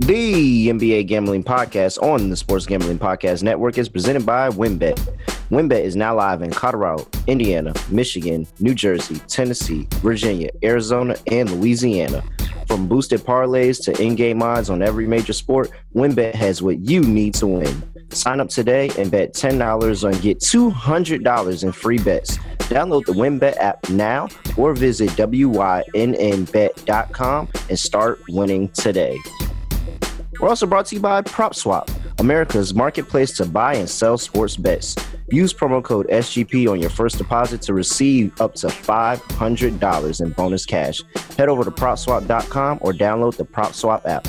The NBA Gambling Podcast on the Sports Gambling Podcast Network is presented by WynnBET. WynnBET is now live in Colorado, Indiana, Michigan, New Jersey, Tennessee, Virginia, Arizona, and Louisiana. From boosted parlays to in-game odds on every major sport, WynnBET has what you need to win. Sign up today and bet $10 and get $200 in free bets. Download the WynnBET app now or visit wynnbet.com and start winning today. We're also brought to you by PropSwap, America's marketplace to buy and sell sports bets. Use promo code SGP on your first deposit to receive up to $500 in bonus cash. Head over to PropSwap.com or download the PropSwap app.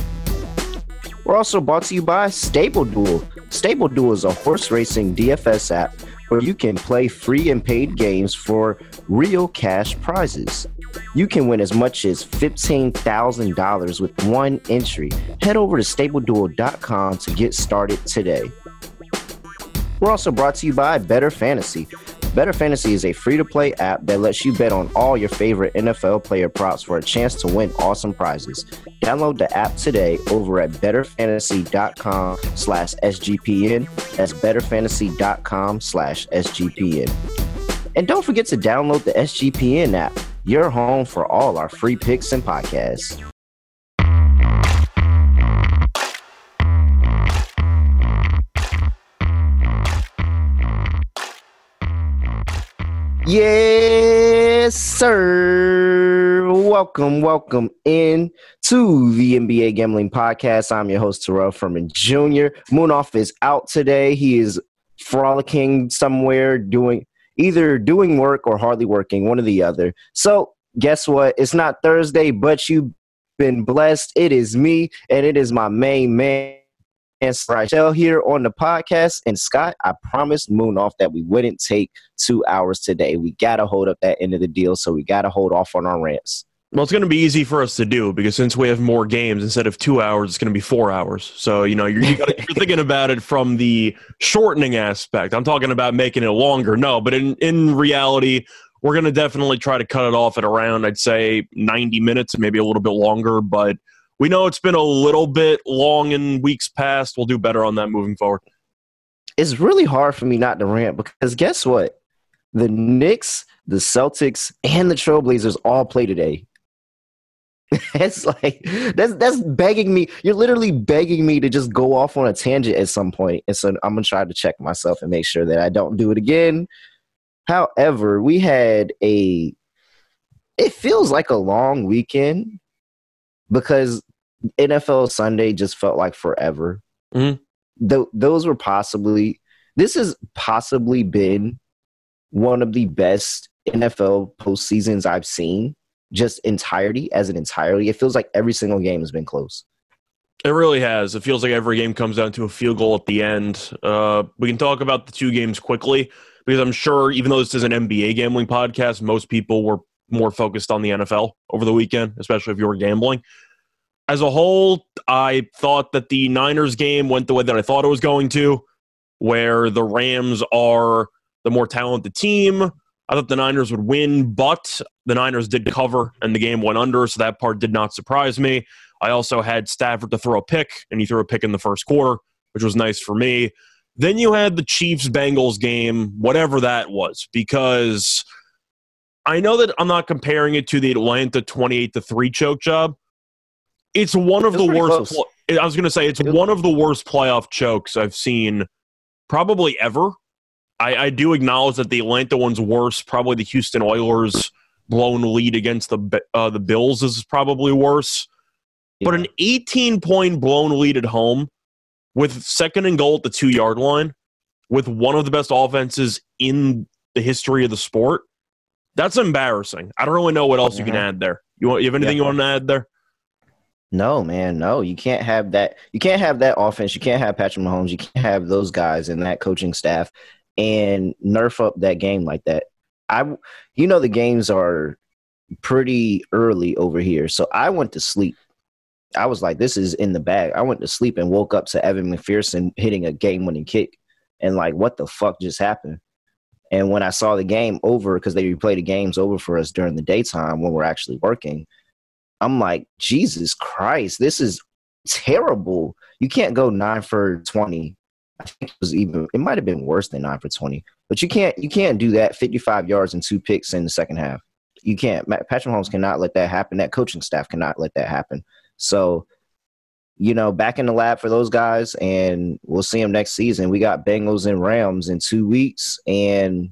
We're also brought to you by Stable Duel. Stable Duel is a horse racing DFS app where you can play free and paid games for real cash prizes. You can win as much as $15,000 with one entry. Head over to StableDuel.com to get started today. We're also brought to you by Better Fantasy. Better Fantasy is a free to play app that lets you bet on all your favorite NFL player props for a chance to win awesome prizes. Download the app today over at betterfantasy.com slash SGPN. That's betterfantasy.com slash SGPN. And don't forget to download the SGPN app, your home for all our free picks and podcasts. Yes, sir. Welcome, welcome in to the NBA Gambling Podcast. I'm your host, Terrell Furman Jr. Munaf is out today. He is frolicking somewhere doing either doing work or hardly working, one or the other. So, guess what? It's not Thursday, but you've been blessed. It is me, and it is my main man and Rachel here on the podcast. And Scott, I promised Munaf that we wouldn't take two hours today. We got to hold up that end of the deal, so we got to hold off on our rants. Well, it's going to be easy for us to do because since we have more games, instead of two hours, it's going to be four hours. So, you know, you're, you are thinking about it from the shortening aspect. I'm talking about making it longer. No, but in, in reality, we're going to definitely try to cut it off at around, I'd say, 90 minutes, maybe a little bit longer. But we know it's been a little bit long in weeks past. We'll do better on that moving forward. It's really hard for me not to rant because guess what? The Knicks, the Celtics, and the Trailblazers all play today. it's like that's that's begging me. You're literally begging me to just go off on a tangent at some point. And so I'm gonna try to check myself and make sure that I don't do it again. However, we had a it feels like a long weekend because NFL Sunday just felt like forever. Mm-hmm. Th- those were possibly this has possibly been one of the best NFL postseasons I've seen just entirety as an entirety. It feels like every single game has been close. It really has. It feels like every game comes down to a field goal at the end. Uh, we can talk about the two games quickly because I'm sure, even though this is an NBA gambling podcast, most people were more focused on the NFL over the weekend, especially if you were gambling. As a whole, I thought that the Niners game went the way that I thought it was going to, where the Rams are the more talented team. I thought the Niners would win, but the Niners did cover and the game went under, so that part did not surprise me. I also had Stafford to throw a pick, and he threw a pick in the first quarter, which was nice for me. Then you had the Chiefs Bengals game, whatever that was, because I know that I'm not comparing it to the Atlanta 28 to 3 choke job. It's one of the worst. Pl- I was going to say it's one of the worst playoff chokes I've seen probably ever. I, I do acknowledge that the Atlanta one's worse. Probably the Houston Oilers blown lead against the uh, the Bills is probably worse. Yeah. But an 18 point blown lead at home with second and goal at the two yard line, with one of the best offenses in the history of the sport, that's embarrassing. I don't really know what else you can add there. You want you have anything yeah. you want to add there? No, man, no. You can't have that. You can't have that offense. You can't have Patrick Mahomes. You can't have those guys and that coaching staff and nerf up that game like that. I, you know, the games are pretty early over here, so I went to sleep. I was like, "This is in the bag." I went to sleep and woke up to Evan McPherson hitting a game-winning kick, and like, what the fuck just happened? And when I saw the game over, because they replay the games over for us during the daytime when we're actually working, I'm like, Jesus Christ, this is terrible. You can't go nine for twenty. I think it was even it might have been worse than nine for twenty. But you can't you can't do that. Fifty five yards and two picks in the second half. You can't. Patrick Mahomes cannot let that happen. That coaching staff cannot let that happen. So, you know, back in the lab for those guys, and we'll see them next season. We got Bengals and Rams in two weeks, and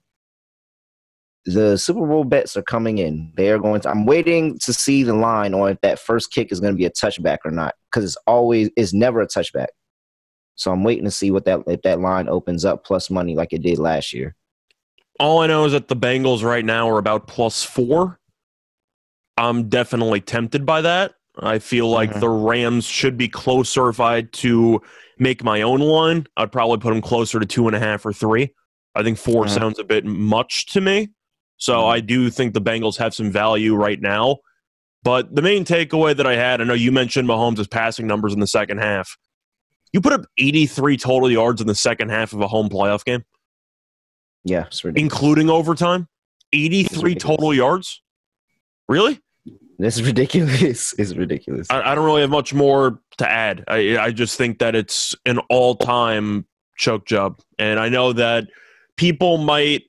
the Super Bowl bets are coming in. They are going to. I'm waiting to see the line on if that first kick is going to be a touchback or not, because it's always it's never a touchback. So I'm waiting to see what that if that line opens up plus money like it did last year. All I know is that the Bengals right now are about plus four. I'm definitely tempted by that. I feel like mm-hmm. the Rams should be closer if I had to make my own line. I'd probably put them closer to two and a half or three. I think 4 mm-hmm. sounds a bit much to me. So mm-hmm. I do think the Bengals have some value right now. But the main takeaway that I had, I know you mentioned Mahomes' passing numbers in the second half. You put up 83 total yards in the second half of a home playoff game. Yeah, including overtime. 83 total yards. Really? This is ridiculous. It's ridiculous. I, I, don't really have much more to add. I, I just think that it's an all time choke job. And I know that people might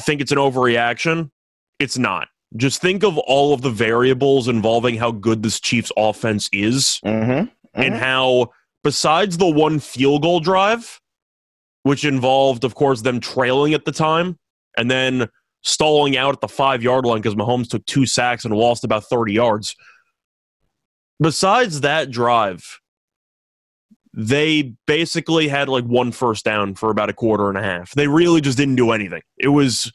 think it's an overreaction. It's not. Just think of all of the variables involving how good this Chiefs offense is mm-hmm. Mm-hmm. and how, besides the one field goal drive, which involved, of course, them trailing at the time and then stalling out at the five yard line because Mahomes took two sacks and lost about 30 yards. Besides that drive, they basically had like one first down for about a quarter and a half. They really just didn't do anything. It was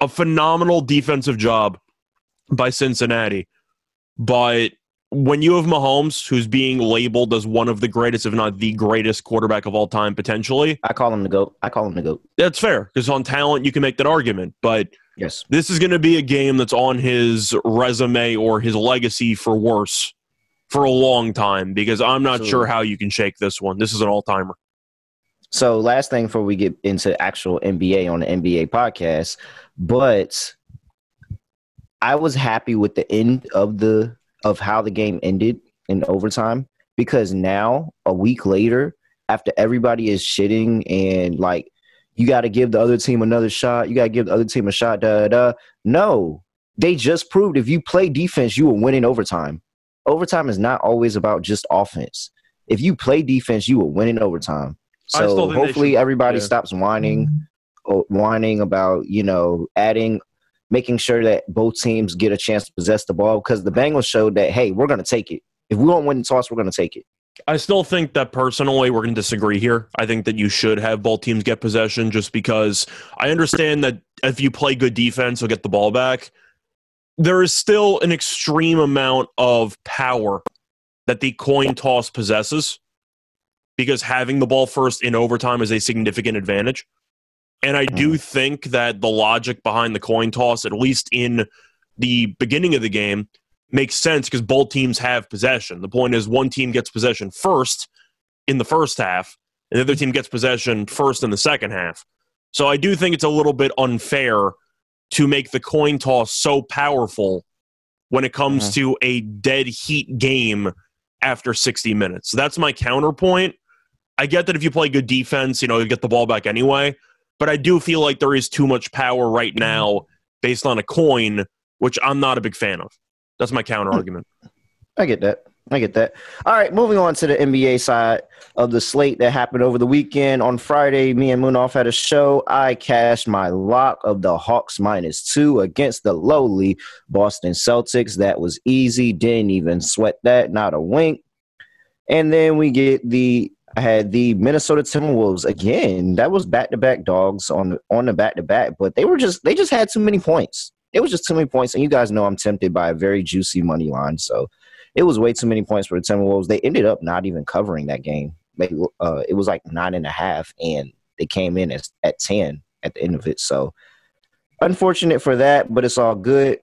a phenomenal defensive job by Cincinnati. But when you have Mahomes, who's being labeled as one of the greatest, if not the greatest quarterback of all time, potentially, I call him the GOAT. I call him the GOAT. That's fair because on talent, you can make that argument. But yes, this is going to be a game that's on his resume or his legacy for worse for a long time because I'm not Absolutely. sure how you can shake this one. This is an all timer. So, last thing before we get into actual NBA on the NBA podcast, but I was happy with the end of the of how the game ended in overtime because now a week later, after everybody is shitting and like you got to give the other team another shot, you got to give the other team a shot, da da. No, they just proved if you play defense, you will win in overtime overtime is not always about just offense. If you play defense, you will win in overtime. So hopefully everybody yeah. stops whining, mm-hmm. or whining about you know adding, making sure that both teams get a chance to possess the ball because the Bengals showed that hey, we're going to take it. If we don't win the toss, we're going to take it. I still think that personally we're going to disagree here. I think that you should have both teams get possession just because I understand that if you play good defense, you'll get the ball back there is still an extreme amount of power that the coin toss possesses because having the ball first in overtime is a significant advantage. And I do mm. think that the logic behind the coin toss, at least in the beginning of the game, makes sense because both teams have possession. The point is, one team gets possession first in the first half, and the other team gets possession first in the second half. So I do think it's a little bit unfair to make the coin toss so powerful when it comes mm-hmm. to a dead heat game after 60 minutes. So that's my counterpoint. I get that if you play good defense, you know, you get the ball back anyway, but I do feel like there is too much power right now based on a coin, which I'm not a big fan of. That's my counter argument. I get that. I get that. All right, moving on to the NBA side of the slate that happened over the weekend. On Friday, me and Munaf had a show. I cashed my lock of the Hawks minus two against the lowly Boston Celtics. That was easy. Didn't even sweat that, not a wink. And then we get the I had the Minnesota Timberwolves again. That was back to back dogs on on the back to back, but they were just they just had too many points. It was just too many points, and you guys know I'm tempted by a very juicy money line. So it was way too many points for the Timberwolves. They ended up not even covering that game. uh, it was like nine and a half, and they came in at, at 10 at the end of it. So unfortunate for that, but it's all good.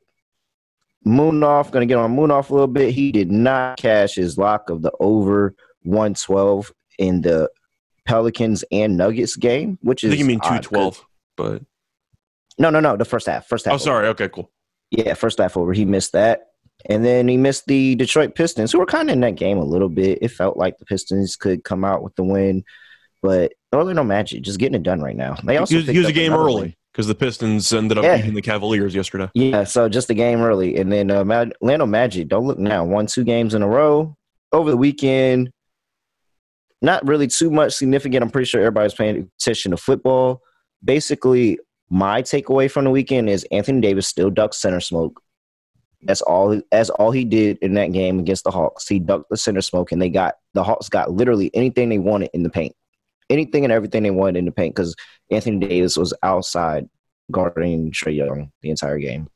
Munaf, going to get on Munaf a little bit. He did not cash his lock of the over 112 in the Pelicans and Nuggets game, which is. I think you mean 212, but. No, no, no. The first half. First half. Oh, sorry. Okay, cool. Yeah, first half over. He missed that. And then he missed the Detroit Pistons, who were kind of in that game a little bit. It felt like the Pistons could come out with the win, but Orlando Magic just getting it done right now. They also He was, he picked was a game early because the Pistons ended up Yeah. beating the Cavaliers yesterday. Yeah, so just a game early, and then uh, Ma- Orlando Magic. Don't look now, won two games in a row over the weekend. Not really too much significant. I'm pretty sure everybody's paying attention to football. Basically, my takeaway from the weekend is Anthony Davis still ducks center smoke. That's all. That's all he did in that game against the Hawks. He ducked the center smoke, and they got the Hawks got literally anything they wanted in the paint, anything and everything they wanted in the paint because Anthony Davis was outside guarding Trae Young the entire game.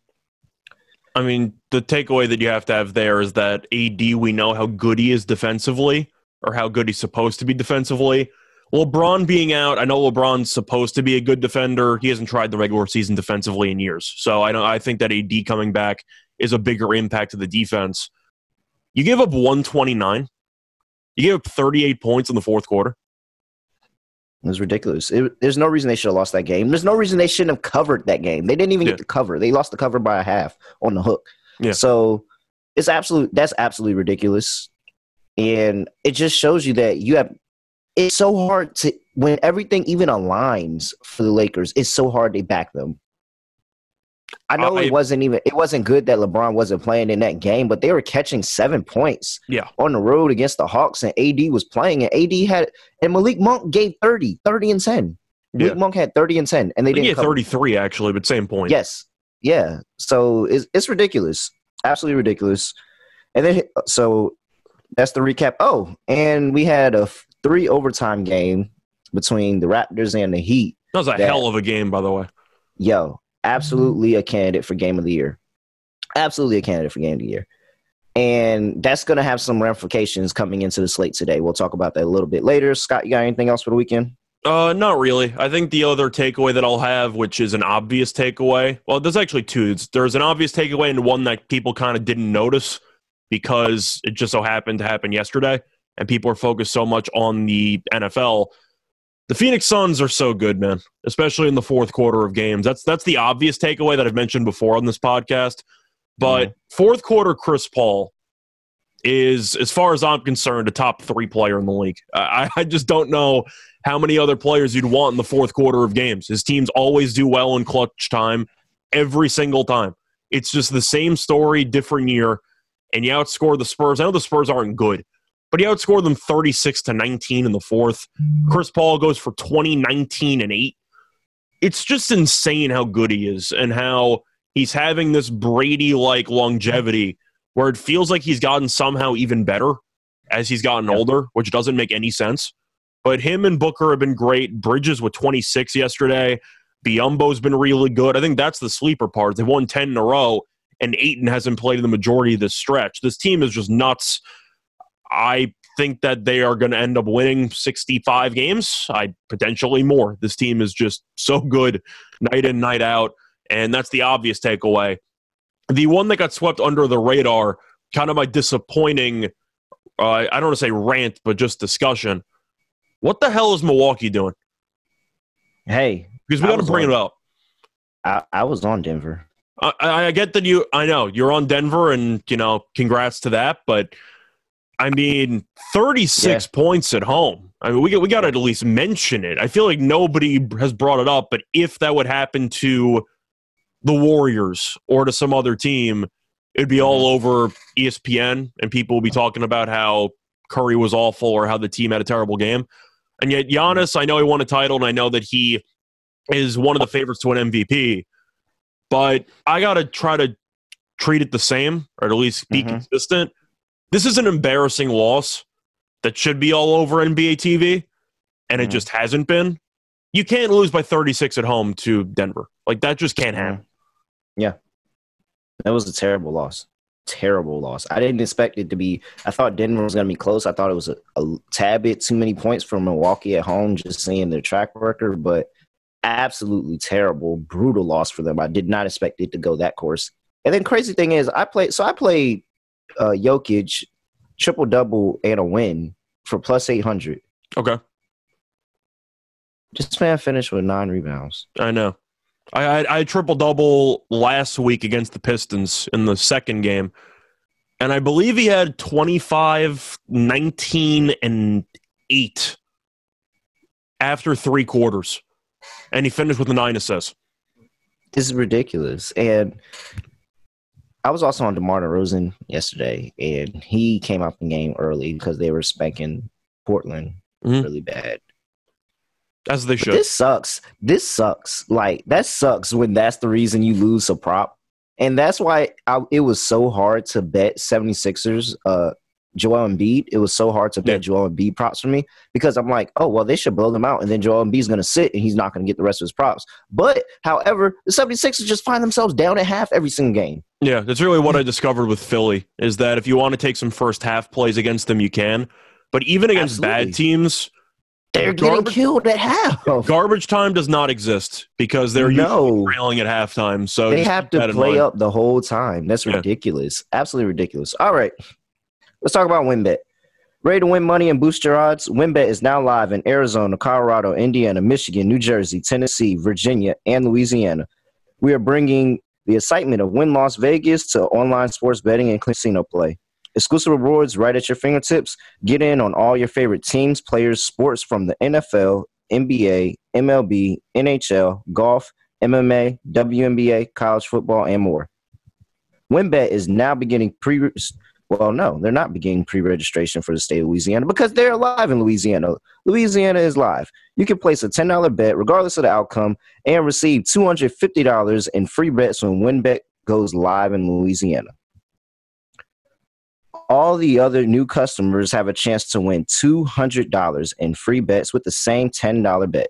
I mean, the takeaway that you have to have there is that AD, we know how good he is defensively or how good he's supposed to be defensively. LeBron being out, I know LeBron's supposed to be a good defender. He hasn't tried the regular season defensively in years. So I don't I think that AD coming back is a bigger impact to the defense. You give up 129. You gave up 38 points in the fourth quarter. It was ridiculous. It, there's no reason they should have lost that game. There's no reason they shouldn't have covered that game. They didn't even Yeah. get the cover. They lost the cover by a half on the hook. Yeah. So it's absolute. That's absolutely ridiculous, and it just shows you that you have. It's so hard to when everything even aligns for the Lakers. It's so hard to back them. I know uh, I- it wasn't even. It wasn't good that LeBron wasn't playing in that game, but they were catching seven points. Yeah. on the road against the Hawks, and AD was playing, and AD had and Malik Monk gave 30, 30 and 10. Yeah. Malik Monk had 30 and 10, and they didn't he 33 actually, but same point. Yes. Yeah. So it's, it's ridiculous. Absolutely ridiculous. And then, so that's the recap. Oh, and we had a three overtime game between the Raptors and the Heat. That was a that- hell of a game, by the way. Yo, absolutely a candidate for game of the year. Absolutely a candidate for game of the year. And that's going to have some ramifications coming into the slate today. We'll talk about that a little bit later. Scott, you got anything else for the weekend? Uh, not really. I think the other takeaway that I'll have, which is an obvious takeaway, well, there's actually two. There's an obvious takeaway and one that people kind of didn't notice because it just so happened to happen yesterday, and people are focused so much on the NFL. The Phoenix Suns are so good, man, especially in the fourth quarter of games. That's that's the obvious takeaway that I've mentioned before on this podcast. But mm-hmm. fourth quarter, Chris Paul is, as far as I'm concerned, a top three player in the league. I, I just don't know how many other players you'd want in the fourth quarter of games. His teams always do well in clutch time every single time. It's just the same story, different year, and you outscore the Spurs. I know the Spurs aren't good, but you outscore them 36 to 19 in the fourth. Chris Paul goes for 20, 19, and 8. It's just insane how good he is and how he's having this Brady like longevity where it feels like he's gotten somehow even better as he's gotten Yeah. older, which doesn't make any sense. But him and Booker have been great. Bridges with 26 yesterday. Biyombo's been really good. I think that's the sleeper part. They won 10 in a row, and Ayton hasn't played in the majority of this stretch. This team is just nuts. I think that they are going to end up winning 65 games. I potentially more. This team is just so good night in, night out. And that's the obvious takeaway. The one that got swept under the radar, kind of my disappointing, uh, I don't want to say rant, but just discussion. What the hell is Milwaukee doing? Hey, Because we got to bring on- it up. I, I was on Denver. I, I I get that you. I know you're on Denver, and you know, congrats to that. But I mean, 36 points at home. I mean, we got we got to at least mention it. I feel like nobody has brought it up, but if that would happen to the Warriors or to some other team, it'd be all over E ESPN, and people would be talking about how Curry was awful or how the team had a terrible game. And yet, Giannis, I know he won a title, and I know that he is one of the favorites to win MVP but I got to try to treat it the same, or at least be Mhm. consistent. This is an embarrassing loss that should be all over NBA TV, and it Mhm. just hasn't been. You can't lose by 36 at home to Denver. Like, that just can't happen. Yeah. That was a terrible loss. Terrible loss. I didn't expect it to be. I thought Denver was going to be close. I thought it was a, a tad bit too many points for Milwaukee at home, just seeing their track record, but absolutely terrible, brutal loss for them. I did not expect it to go that course. And then crazy thing is, I played. So I played uh, Jokic triple double and a win for plus eight hundred. Okay. This man finished with nine rebounds. I know. I, I, I triple double last week against the Pistons in the second game, And I believe he had 25, 19, and 8 after three quarters. And he finished with nine assists. This is ridiculous. And I was also on DeMar DeRozan yesterday, and he came out the game early because they were spanking Portland Mhm. really bad. As they But should. this sucks. This sucks. Like that sucks when that's the reason you lose a prop. And that's why I, it was so hard to bet 76ers uh Joel Embiid. It was so hard to bet Yeah. Joel Embiid props for me because I'm like, oh well, they should blow them out, and then Joel Embiid's gonna sit and he's not gonna get the rest of his props. But however, the 76ers just find themselves down at half every single game. Yeah, that's really what I discovered with Philly is that if you want to take some first half plays against them, you can. But even against Absolutely. bad teams, They're getting killed at half. garbage time does not exist because they're No. trailing at halftime. So they have to play up the whole time. That's Yeah. ridiculous. Absolutely ridiculous. All right. Let's talk about WynnBET. Ready to win money and boost your odds? WynnBET is now live in Arizona, Colorado, Indiana, Michigan, New Jersey, Tennessee, Virginia, and Louisiana. We are bringing the excitement of Wynn Las Vegas to online sports betting and casino play. Exclusive rewards right at your fingertips. Get in on all your favorite teams, players, sports from the NFL, NBA, MLB, NHL, golf, MMA, WNBA, college football, and more. WynnBET is now beginning pre. Well, no, they're not beginning pre-registration for the state of Louisiana because they're live in Louisiana. Louisiana is live. You can place a ten dollar bet, regardless of the outcome, and receive two hundred fifty dollars in free bets when WynnBET goes live in Louisiana. All the other new customers have a chance to win two hundred dollars in free bets with the same ten dollar bet.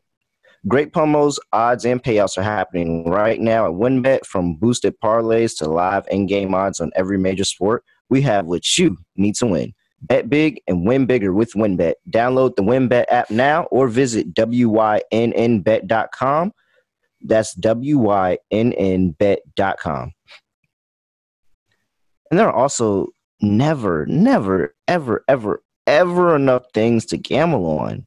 Great promos, odds, and payouts are happening right now at WynnBET from boosted parlays to live in-game odds on every major sport. We have what you need to win. Bet big and win bigger with WynnBET. Download the WynnBET app now or visit wynnbet.com. That's wynnbet.com. And there are also never, never, ever, ever, ever enough things to gamble on.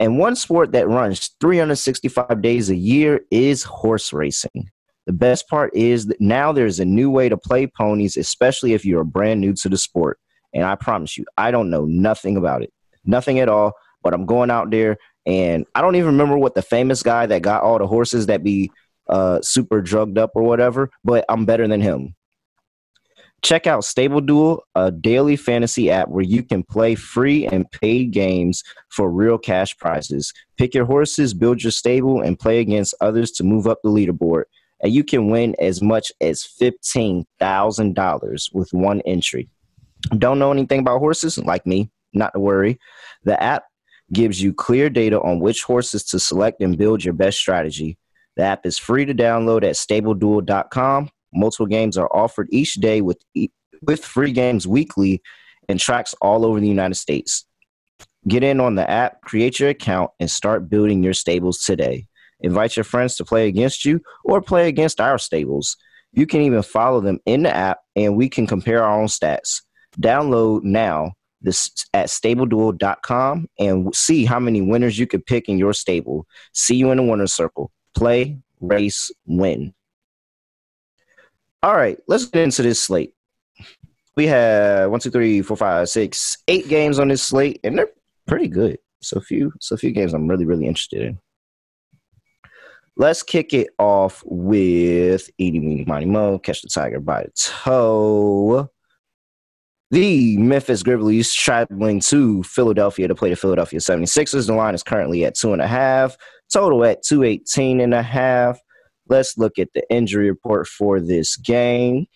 And one sport that runs 365 days a year is horse racing. The best part is that now there's a new way to play ponies, especially if you're brand new to the sport. And I promise you, I don't know nothing about it, nothing at all. But I'm going out there, and I don't even remember what the famous guy that got all the horses that be uh, super drugged up or whatever. But I'm better than him. Check out Stable Duel, a daily fantasy app where you can play free and paid games for real cash prizes. Pick your horses, build your stable, and play against others to move up the leaderboard. And you can win as much as $15,000 with one entry. Don't know anything about horses? Like me, not to worry. The app gives you clear data on which horses to select and build your best strategy. The app is free to download at stableduel.com. Multiple games are offered each day with e- with free games weekly and tracks all over the United States. Get in on the app, create your account, and start building your stables today. Invite your friends to play against you or play against our stables. You can even follow them in the app, and we can compare our own stats. Download now this at stableduel.com and see how many winners you could pick in your stable. See you in the winner's circle. Play, race, win. All right, let's get into this slate. We have one, two, three, four, five, six, eight games on this slate, and they're pretty good. So few, so few games I'm really, really interested in. Let's kick it off with Eeny Meeny Miny Mo, catch the tiger by the toe. The Memphis Grizzlies traveling to Philadelphia to play the Philadelphia 76ers. The line is currently at two and a half, total at 218 and a half. Let's look at the injury report for this game.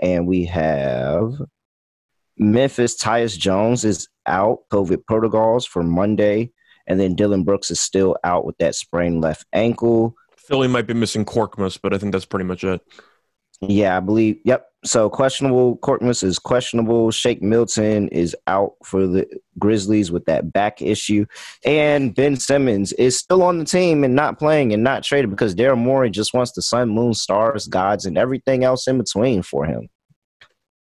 And we have Memphis Tyus Jones is out, COVID protocols for Monday. And then Dillon Brooks is still out with that sprained left ankle. Philly might be missing Korkmaz, but I think that's pretty much it. Yeah, I believe. Yep. So questionable. Korkmaz is questionable. Shake Milton is out for the Grizzlies with that back issue, and Ben Simmons is still on the team and not playing and not traded because Daryl Morey just wants the sun, moon, stars, gods, and everything else in between for him.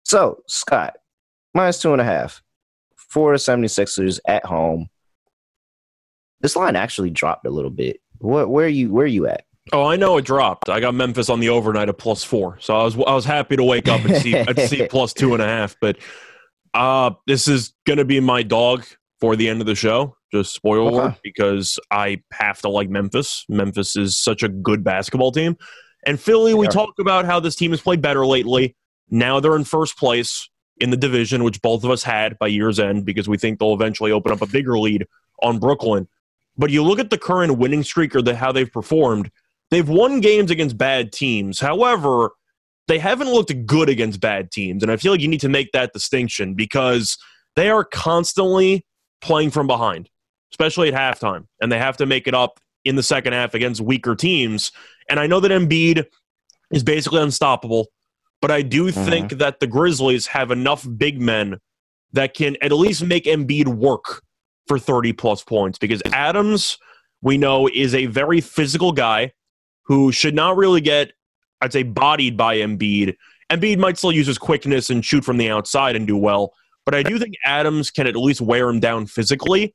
So Scott, minus two and a half for the 76ers at home. This line actually dropped a little bit. What? Where are you? Where are you at? Oh, I know it dropped. I got Memphis on the overnight at plus four, so I was I was happy to wake up and see and see plus two and a half. But uh, this is going to be my dog for the end of the show. Just spoiler alert, Okay. because I have to like Memphis. Memphis is such a good basketball team, and Philly. We are. talk about how this team has played better lately. Now they're in first place in the division, which both of us had by year's end because we think they'll eventually open up a bigger lead on Brooklyn. But you look at the current winning streak or the, how they've performed. They've won games against bad teams. However, they haven't looked good against bad teams. And I feel like you need to make that distinction because they are constantly playing from behind, especially at halftime. And they have to make it up in the second half against weaker teams. And I know that Embiid is basically unstoppable, but I do mm-hmm. think that the Grizzlies have enough big men that can at least make Embiid work for 30 plus points because Adams, we know, is a very physical guy who should not really get, I'd say, bodied by Embiid. Embiid might still use his quickness and shoot from the outside and do well, but I do think Adams can at least wear him down physically.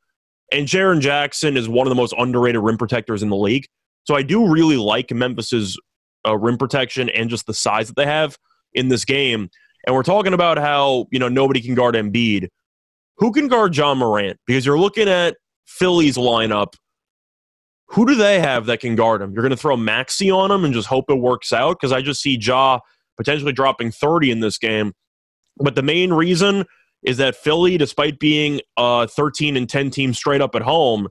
And Jaren Jackson is one of the most underrated rim protectors in the league. So I do really like Memphis's uh, rim protection and just the size that they have in this game. And we're talking about how, you know, nobody can guard Embiid. Who can guard Ja Morant? Because you're looking at Philly's lineup. Who do they have that can guard him? You're going to throw Maxey on him and just hope it works out? Because I just see Ja potentially dropping 30 in this game. But the main reason is that Philly, despite being a 13 and 10 team straight up at home,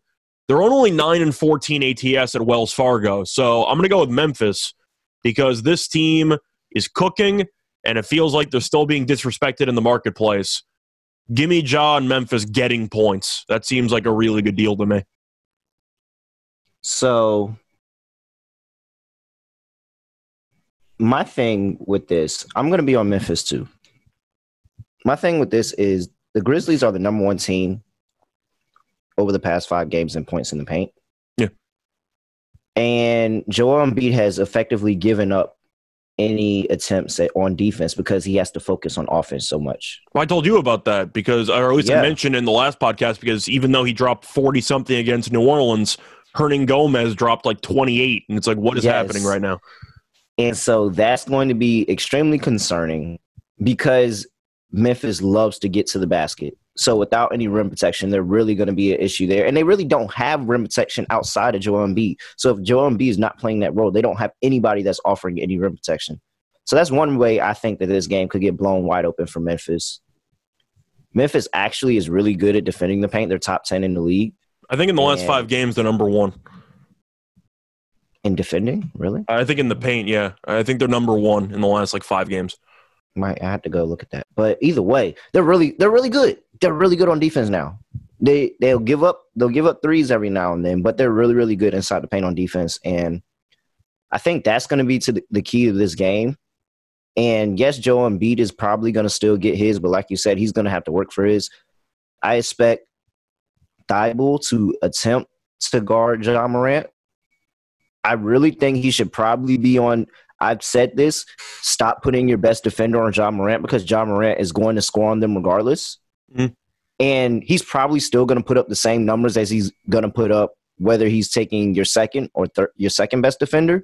they're only 9 and 14 ATS at Wells Fargo. So I'm going to go with Memphis because this team is cooking and it feels like they're still being disrespected in the marketplace. Give me Ja and Memphis getting points. That seems like a really good deal to me. So my thing with this, I'm going to be on Memphis too. My thing with this is the Grizzlies are the number one team over the past five games in points in the paint. Yeah. And Joel Embiid has effectively given up any attempts at, on defense because he has to focus on offense so much. Well, I told you about that because, or at least I mentioned in the last podcast, because even though he dropped 40 something against New Orleans, Hernangomez dropped like 28. And it's like, what is Yes. happening right now? And so that's going to be extremely concerning because Memphis loves to get to the basket. So without any rim protection, they're really going to be an issue there. And they really don't have rim protection outside of Joel Embiid. So if Joel Embiid is not playing that role, they don't have anybody that's offering any rim protection. So that's one way I think that this game could get blown wide open for Memphis. Memphis actually is really good at defending the paint. They're top 10 in the league I think in the last five games, they're number one. in defending, really. I think in the paint, yeah. I think they're number one in the last like five games. Might I have to go look at that. But either way, they're really they're really good. They're really good on defense now. They they'll give up they'll give up threes every now and then, but they're really really good inside the paint on defense. And I think that's going to be to the, key of this game. And yes, Joe Embiid is probably going to still get his, but like you said, he's going to have to work for his. I expect Thybulle to attempt to guard Ja Morant. I really think he should probably be on. I've said this stop putting your best defender on Ja Morant because Ja Morant is going to score on them regardless. Mhm. And he's probably still going to put up the same numbers as he's going to put up whether he's taking your second or thir- your second best defender.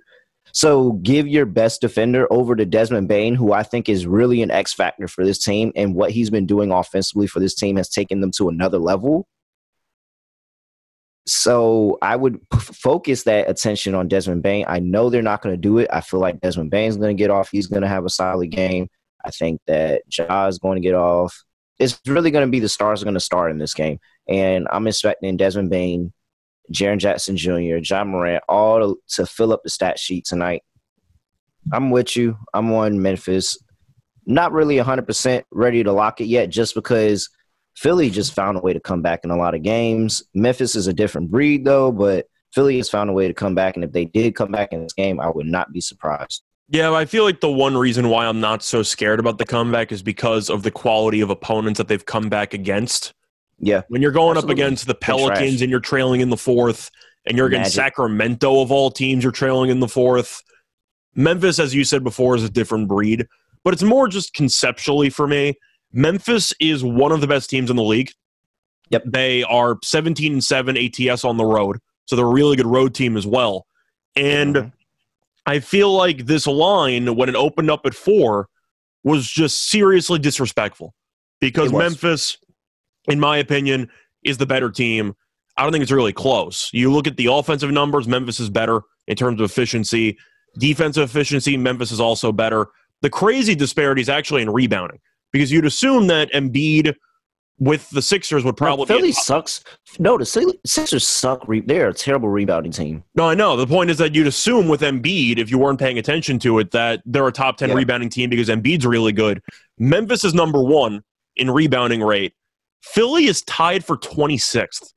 So give your best defender over to Desmond Bane, who I think is really an X factor for this team. And what he's been doing offensively for this team has taken them to another level. So I would p- focus that attention on Desmond Bane. I know they're not going to do it. I feel like Desmond Bane's going to get off. He's going to have a solid game. I think that Ja is going to get off. It's really going to be the stars are going to start in this game, and I'm expecting Desmond Bane, Jaren Jackson Jr., Ja Morant, all to, to fill up the stat sheet tonight. I'm with you. I'm on Memphis. Not really 100% ready to lock it yet, just because Philly just found a way to come back in a lot of games. Memphis is a different breed, though, but Philly has found a way to come back. And if they did come back in this game, I would not be surprised. Yeah, I feel like the one reason why I'm not so scared about the comeback is because of the quality of opponents that they've come back against. Yeah. When you're going Absolutely. up against the. Pelicans and you're trailing in the fourth, and you're against Magic. Sacramento of all teams, you're trailing in the fourth. Memphis, as you said before, is a different breed, but it's more just conceptually for me. Memphis is one of the best teams in the league. Yep. They are 17 and 7 ATS on the road, so they're a really good road team as well. And Mhm. I feel like this line, when it opened up at four, was just seriously disrespectful because Memphis, in my opinion, is the better team. I don't think it's really close. You look at the offensive numbers, Memphis is better in terms of efficiency. Defensive efficiency, Memphis is also better. The crazy disparity is actually in rebounding because you'd assume that Embiid with the Sixers would probably no, Philly sucks. No, the Sixers suck. They're a terrible rebounding team. No, I know. The point is that you'd assume with Embiid, if you weren't paying attention to it, that they're a top ten yeah. rebounding team because Embiid's really good. Memphis is number one in rebounding rate. Philly is tied for twenty sixth.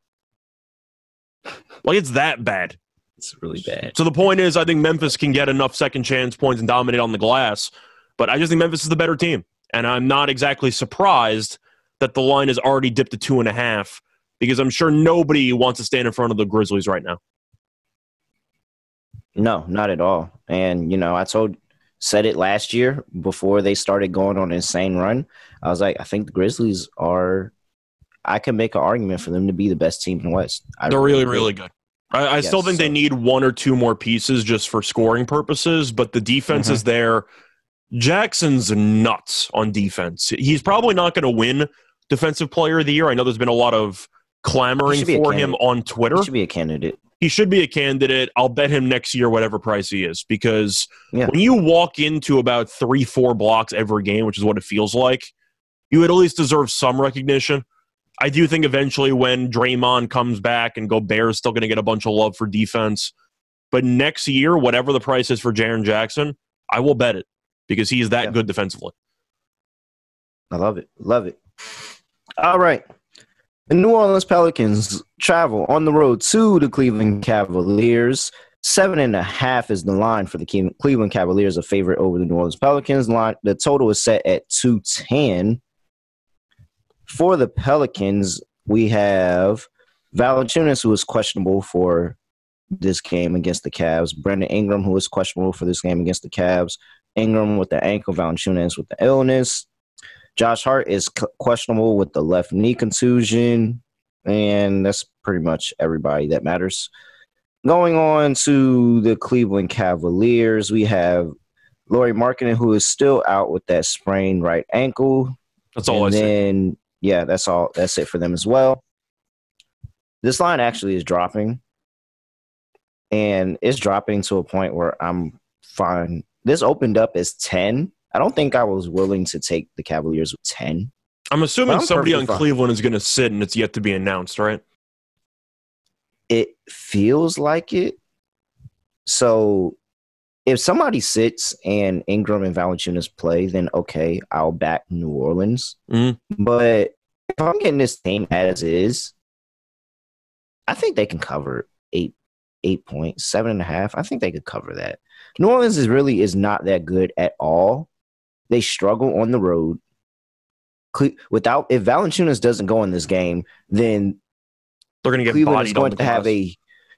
Like it's that bad. It's really bad. So the point is, I think Memphis can get enough second chance points and dominate on the glass, but I just think Memphis is the better team, and I'm not exactly surprised that the line has already dipped to two and a half because I'm sure nobody wants to stand in front of the Grizzlies right now. No, not at all. And you know, I told said it last year before they started going on an insane run. I was like, I think the Grizzlies are. I can make an argument for them to be the best team in the West. I They're really, really good. I, I yes, still think so. they need one or two more pieces just for scoring purposes, but the defense mm-hmm. is there. Jackson's nuts on defense. He's probably not going to win Defensive Player of the Year. I know there's been a lot of clamoring for him on Twitter. He should be a candidate. He should be a candidate. I'll bet him next year, whatever price he is, because yeah. when you walk into about three, four blocks every game, which is what it feels like, you would at least deserve some recognition. I do think eventually when Draymond comes back and Gobert is still going to get a bunch of love for defense. But next year, whatever the price is for Jaren Jackson, I will bet it because he is that yeah. good defensively. I love it. Love it. All right. The New Orleans Pelicans travel on the road to the Cleveland Cavaliers. Seven and a half is the line for the Cleveland Cavaliers, a favorite over the New Orleans Pelicans. Line the total is set at two ten. For the Pelicans, we have Valanciunas, who is questionable for this game against the Cavs. Brandon Ingram, who is questionable for this game against the Cavs. Ingram with the ankle, Valanciunas with the illness. Josh Hart is questionable with the left knee contusion, and that's pretty much everybody that matters. Going on to the Cleveland Cavaliers, we have Lauri Markkanen, who is still out with that sprained right ankle. That's all and I then, see. yeah, that's all. That's it for them as well. This line actually is dropping, and it's dropping to a point where I'm fine. This opened up as ten, I don't think I was willing to take the Cavaliers with 10. I'm assuming I'm somebody on fine. Cleveland is going to sit and it's yet to be announced, right? It feels like it. So if somebody sits and Ingram and Valanciunas play, then okay, I'll back New Orleans. Mm-hmm. But if I'm getting this team as is, I think they can cover eight, eight points, seven and a half. I think they could cover that. New Orleans is really is not that good at all. They struggle on the road. Without if Valanciunas doesn't go in this game, then they're going to get Cleveland is going to have a.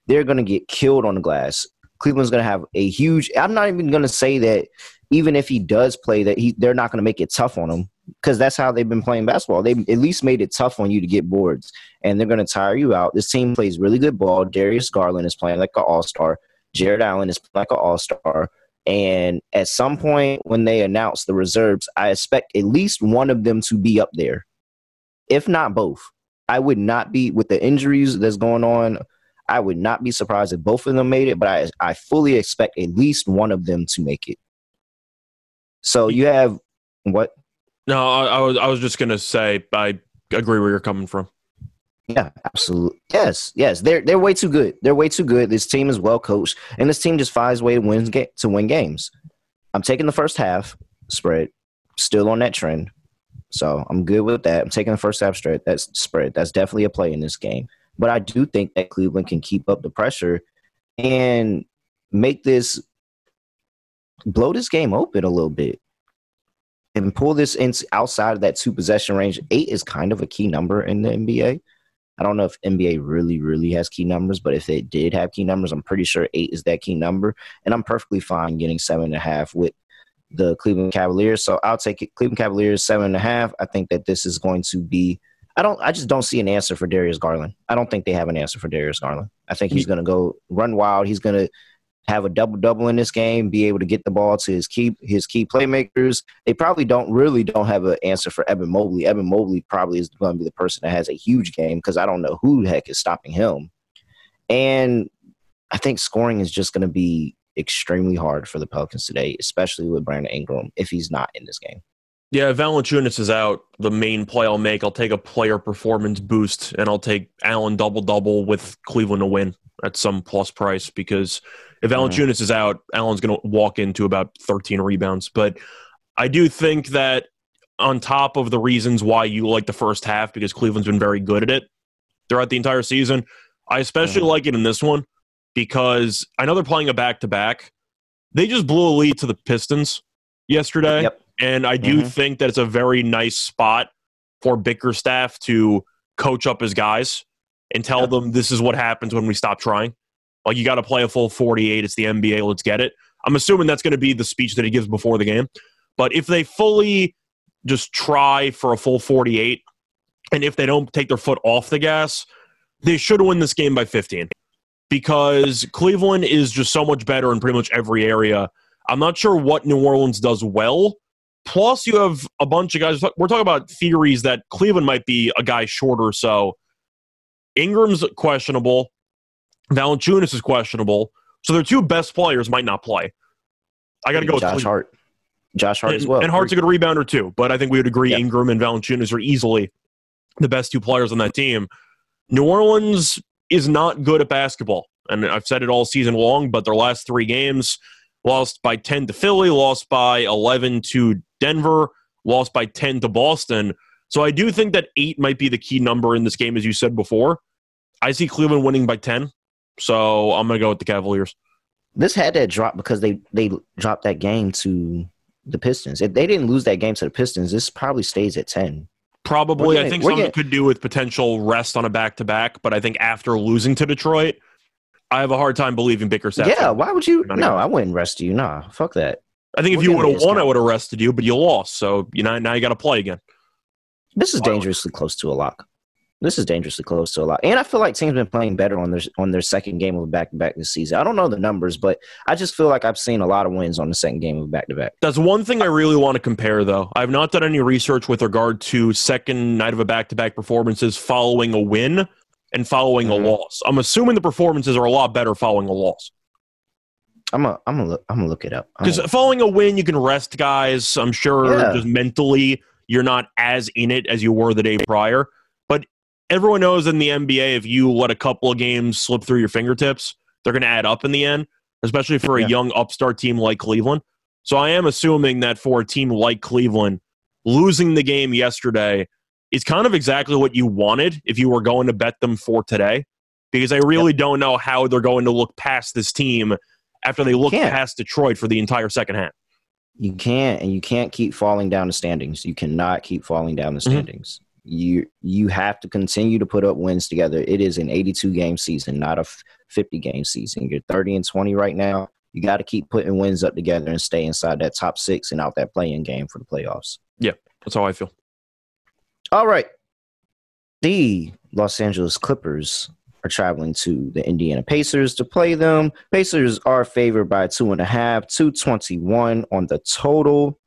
They're going to get killed on the glass. Cleveland's going to have a huge. I'm not even going to say that even if he does play, that he they're not going to make it tough on him because that's how they've been playing basketball. They at least made it tough on you to get boards, and they're going to tire you out. This team plays really good ball. Darius Garland is playing like an all star. Jarrett Allen is like an all star. And at some point when they announce the reserves, I expect at least one of them to be up there, if not both. I would not be with the injuries that's going on. I would not be surprised if both of them made it, but I I fully expect at least one of them to make it. So you have what? No, I, I was I was just gonna say I agree where you're coming from. Yeah, absolutely. Yes, yes. They're they're way too good. They're way too good. This team is well coached, and this team just finds a way to win to win games. I'm taking the first half spread, still on that trend. So I'm good with that. I'm taking the first half spread. That's spread. That's definitely a play in this game. But I do think that Cleveland can keep up the pressure and make this blow this game open a little bit and pull this in outside of that two possession range. Eight is kind of a key number in the NBA. I don't know if NBA really, really has key numbers, but if it did have key numbers, I'm pretty sure eight is that key number. And I'm perfectly fine getting seven and a half with the Cleveland Cavaliers. So I'll take it. Cleveland Cavaliers seven and a half. I think that this is going to be. I don't. I just don't see an answer for Darius Garland. I don't think they have an answer for Darius Garland. I think he's mm. going to go run wild. He's going to have a double double in this game, be able to get the ball to his key his key playmakers. They probably don't really don't have an answer for Evan Mobley. Evan Mobley probably is going to be the person that has a huge game because I don't know who the heck is stopping him. And I think scoring is just going to be extremely hard for the Pelicans today, especially with Brandon Ingram if he's not in this game. Yeah, Valanciunas is out. The main play I'll make, I'll take a player performance boost, and I'll take Allen double double with Cleveland to win at some plus price because if mm-hmm. Valanciunas is out, Allen's going to walk into about 13 rebounds. But I do think that on top of the reasons why you like the first half, because Cleveland's been very good at it throughout the entire season, I especially mm-hmm. like it in this one because I know they're playing a back to back. They just blew a lead to the Pistons yesterday. Yep. And I do mm-hmm. think that it's a very nice spot for Bickerstaff to coach up his guys and tell yep. them this is what happens when we stop trying. Like you got to play a full 48. It's the NBA. Let's get it. I'm assuming that's going to be the speech that he gives before the game. But if they fully just try for a full 48, and if they don't take their foot off the gas, they should win this game by 15 because Cleveland is just so much better in pretty much every area. I'm not sure what New Orleans does well. Plus, you have a bunch of guys. We're talking about theories that Cleveland might be a guy shorter. So Ingram's questionable. Valanciunas is questionable. So their two best players might not play. I got to go Josh with Hart. Josh Hart and, as well. And Hart's a good rebounder too. But I think we would agree. Ingram and Valanciunas are easily the best two players on that team. New Orleans is not good at basketball. And I've said it all season long, but their last three games lost by 10 to Philly, lost by 11 to Denver, lost by 10 to Boston. So I do think that eight might be the key number in this game, as you said before. I see Cleveland winning by 10. So I'm going to go with the Cavaliers. This had to drop because they, they dropped that game to the Pistons. If they didn't lose that game to the Pistons, this probably stays at 10. Probably. Getting, I think something getting, could do with potential rest on a back to back, but I think after losing to Detroit, I have a hard time believing Bickerstaff. Yeah, why would you? No, I wouldn't rest you. Nah, fuck that. I think if you would have won, I would have rested you, but you lost. So you know now you got to play again. This is dangerously close to a lock. This is dangerously close to a lot. And I feel like teams been playing better on their on their second game of a back to back this season. I don't know the numbers, but I just feel like I've seen a lot of wins on the second game of back to back. That's one thing I really want to compare though. I've not done any research with regard to second night of a back to back performances following a win and following mm-hmm. a loss. I'm assuming the performances are a lot better following a loss. I'm a, I'm a look, I'm gonna look it up. Because following a win, you can rest guys. I'm sure yeah. just mentally you're not as in it as you were the day prior. But everyone knows in the NBA, if you let a couple of games slip through your fingertips, they're going to add up in the end, especially for a yeah. young upstart team like Cleveland. So I am assuming that for a team like Cleveland, losing the game yesterday is kind of exactly what you wanted if you were going to bet them for today. Because I really yep. don't know how they're going to look past this team after they look past Detroit for the entire second half. You can't, and you can't keep falling down the standings. You cannot keep falling down the mm-hmm. standings. Mm-hmm. You you have to continue to put up wins together. It is an 82 game season, not a 50 game season. You're 30 and 20 right now. You got to keep putting wins up together and stay inside that top six and out that playing game for the playoffs. Yeah, that's how I feel. All right. The Los Angeles Clippers are traveling to the Indiana Pacers to play them. Pacers are favored by two and a half, 221 on the total.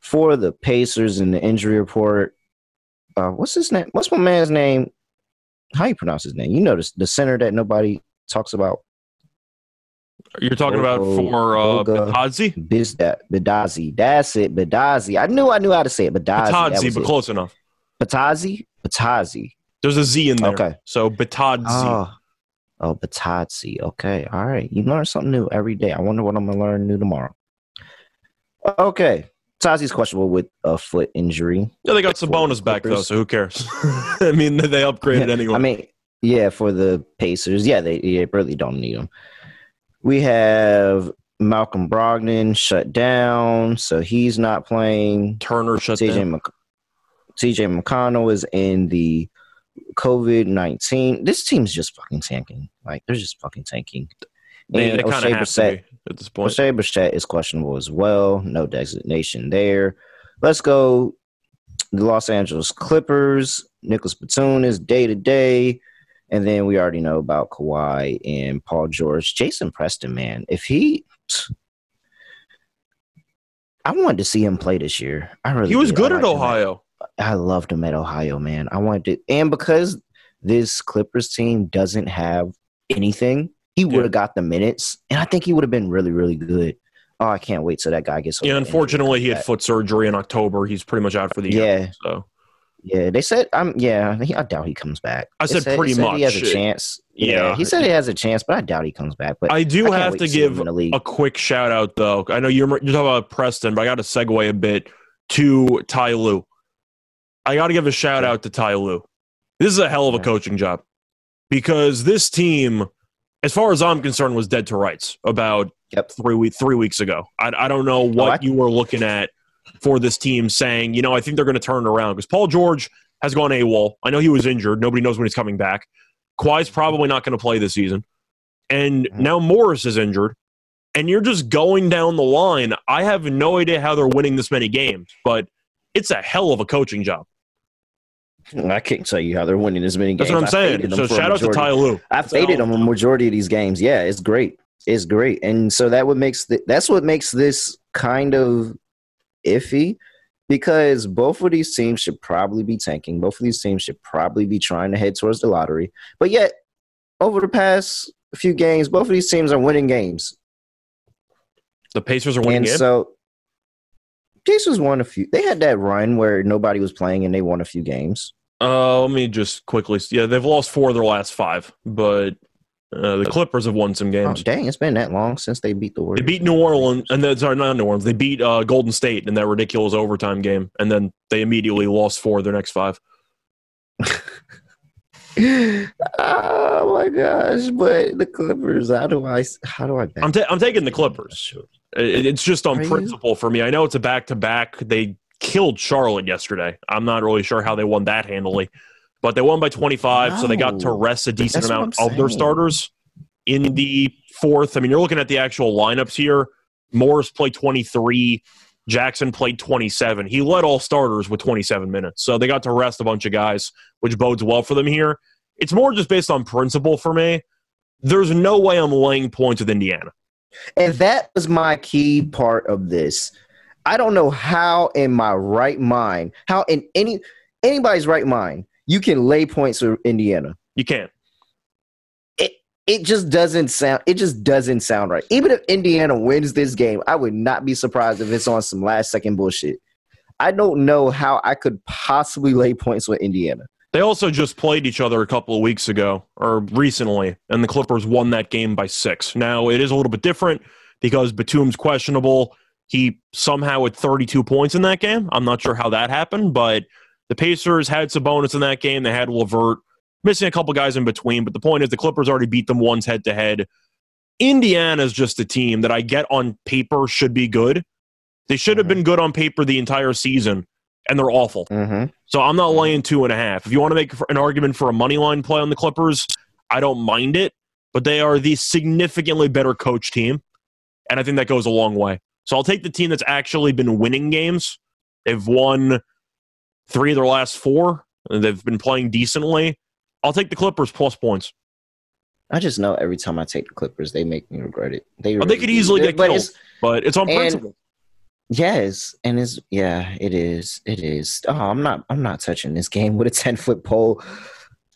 For the Pacers in the injury report, uh, what's his name? What's my man's name? How you pronounce his name? You notice the center that nobody talks about. You're talking about for uh, Bitadze? Bidazi. That's it. Bidazi. I knew I knew how to say it. Bidazi. Bitadze, but it. close enough. Batazi? Batazi. There's a Z in there. Okay. So Batadzi. Oh, oh Batadzi. Okay. All right. You learn something new every day. I wonder what I'm going to learn new tomorrow. Okay. Tazi's questionable with a foot injury. Yeah, they got some bonus back though, so who cares? I mean, they upgraded anyway. I mean, yeah, for the Pacers, yeah, they, they really don't need them. We have Malcolm Brogdon shut down, so he's not playing. Turner shut CJ down. Mc- CJ McConnell is in the COVID nineteen. This team's just fucking tanking. Like they're just fucking tanking. They, and they Oshae Brissett, at this point. Oshae Brissett is questionable as well. No designation there. Let's go. The Los Angeles Clippers. Nicolas Batum is day to day. And then we already know about Kawhi and Paul George. Jason Preston, man, if he, I wanted to see him play this year. I really He was did. good at Ohio. I loved him at Ohio, man. I wanted to, and because this Clippers team doesn't have anything, he would have got the minutes, and I think he would have been really, really good. Oh, I can't wait till that guy gets. Yeah, unfortunately, he had foot surgery in October. He's pretty much out for the year. Yeah, So yeah. They said, "I'm." yeah, he, I doubt he comes back. I They said they much. He has a chance. Yeah. Yeah, he said he has a chance, but I doubt he comes back. But I do I have to give in the league. a quick shout out though. I know you're you're talking about Preston, but I got to segue a bit to Ty Lue. I got to give a shout out to Ty Lue. This is a hell of a coaching job because this team, as far as I'm concerned, was dead to rights about Yep. three week three weeks ago. I, I don't know what I- you were looking at for this team, saying you know I think they're going to turn it around because Paul George has gone AWOL. I know he was injured. Nobody knows when he's coming back. Kawhi's probably not going to play this season, and Mhm. now Morris is injured. And you're just going down the line. I have no idea how they're winning this many games, but it's a hell of a coaching job. I can't tell you how they're winning as many games. That's what I'm saying. So shout out to Ty Lue. I faded him a majority of these games. Yeah, it's great. It's great, and so that what makes the, that's what makes this kind of iffy because both of these teams should probably be tanking. Both of these teams should probably be trying to head towards the lottery. But yet, over the past few games, both of these teams are winning games, The Pacers are winning and games. so Pacers won a few. They had that run where nobody was playing, and they won a few games. Uh, let me just quickly. Yeah, they've lost four of their last five, but uh, the Clippers have won some Oh, games. dang, it's been that long since they beat the Warriors. They beat New Orleans, and then sorry, not New Orleans. They beat uh, Golden State in that ridiculous overtime game, and then they immediately lost four of their next five. oh my gosh! But the Clippers, how do I? How do I? back I'm ta- I'm taking the Clippers. It's just on Are you? principle for me. I know it's a back to back. They killed Charlotte yesterday. I'm not really sure how they won that handily, but they won by 25, so they got to rest a decent That's amount I'm of their starters in the fourth. I mean, you're looking at the actual lineups here. Morris played 23. Jackson played 27. He led all starters with 27 minutes. So they got to rest a bunch of guys, which bodes well for them here. It's more just based on principle for me. There's no way I'm laying points with Indiana. And that was my key part of this. I don't know how, in my right mind, how in any anybody's right mind, you can lay points with Indiana. You can't. It just doesn't sound. It just doesn't sound right. Even if Indiana wins this game, I would not be surprised if it's on some last second bullshit. I don't know how I could possibly lay points with Indiana. They also just played each other a couple of weeks ago or recently, and the Clippers won that game by six. Now, it is a little bit different because Batum's questionable. He somehow had 32 points in that game. I'm not sure how that happened, but the Pacers had Sabonis in that game. They had Levert, missing a couple guys in between. But the point is, the Clippers already beat them once head to head. Indiana's just a team that I get on paper should be good. They should have Mhm. been good on paper the entire season, and they're awful. Mm-hmm. So I'm not laying two and a half. If you want to make an argument for a money line play on the Clippers, I don't mind it, but they are the significantly better coach team, and I think that goes a long way. So I'll take the team that's actually been winning games. They've won three of their last four. and They've been playing decently. I'll take the Clippers plus points. I just know every time I take the Clippers, they make me regret it. They, Oh, they could easily get But killed. it's- But it's on And- principle. Yes, and it's yeah, it is. It is. Oh, I'm not. I'm not touching this game with a ten foot pole.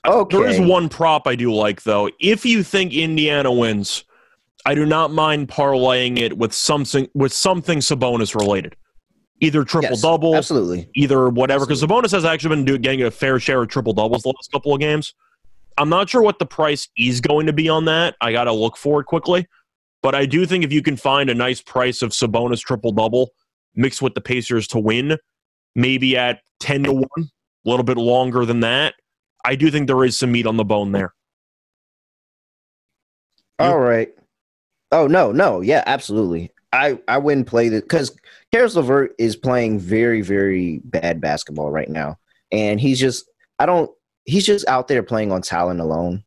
Okay. There is one prop I do like though. If you think Indiana wins, I do not mind parlaying it with something with something Sabonis related, either triple Yes, double, Absolutely. either whatever. Because Sabonis has actually been getting a fair share of triple doubles the last couple of games. I'm not sure what the price is going to be on that. I got to look for it quickly, but I do think if you can find a nice price of Sabonis triple double mixed with the Pacers to win, maybe at ten to one, a little bit longer than that. I do think there is some meat on the bone there. All right. Oh no, no, yeah, absolutely. I I wouldn't play that because Caris Levert is playing very very bad basketball right now, and he's just I don't he's just out there playing on talent alone.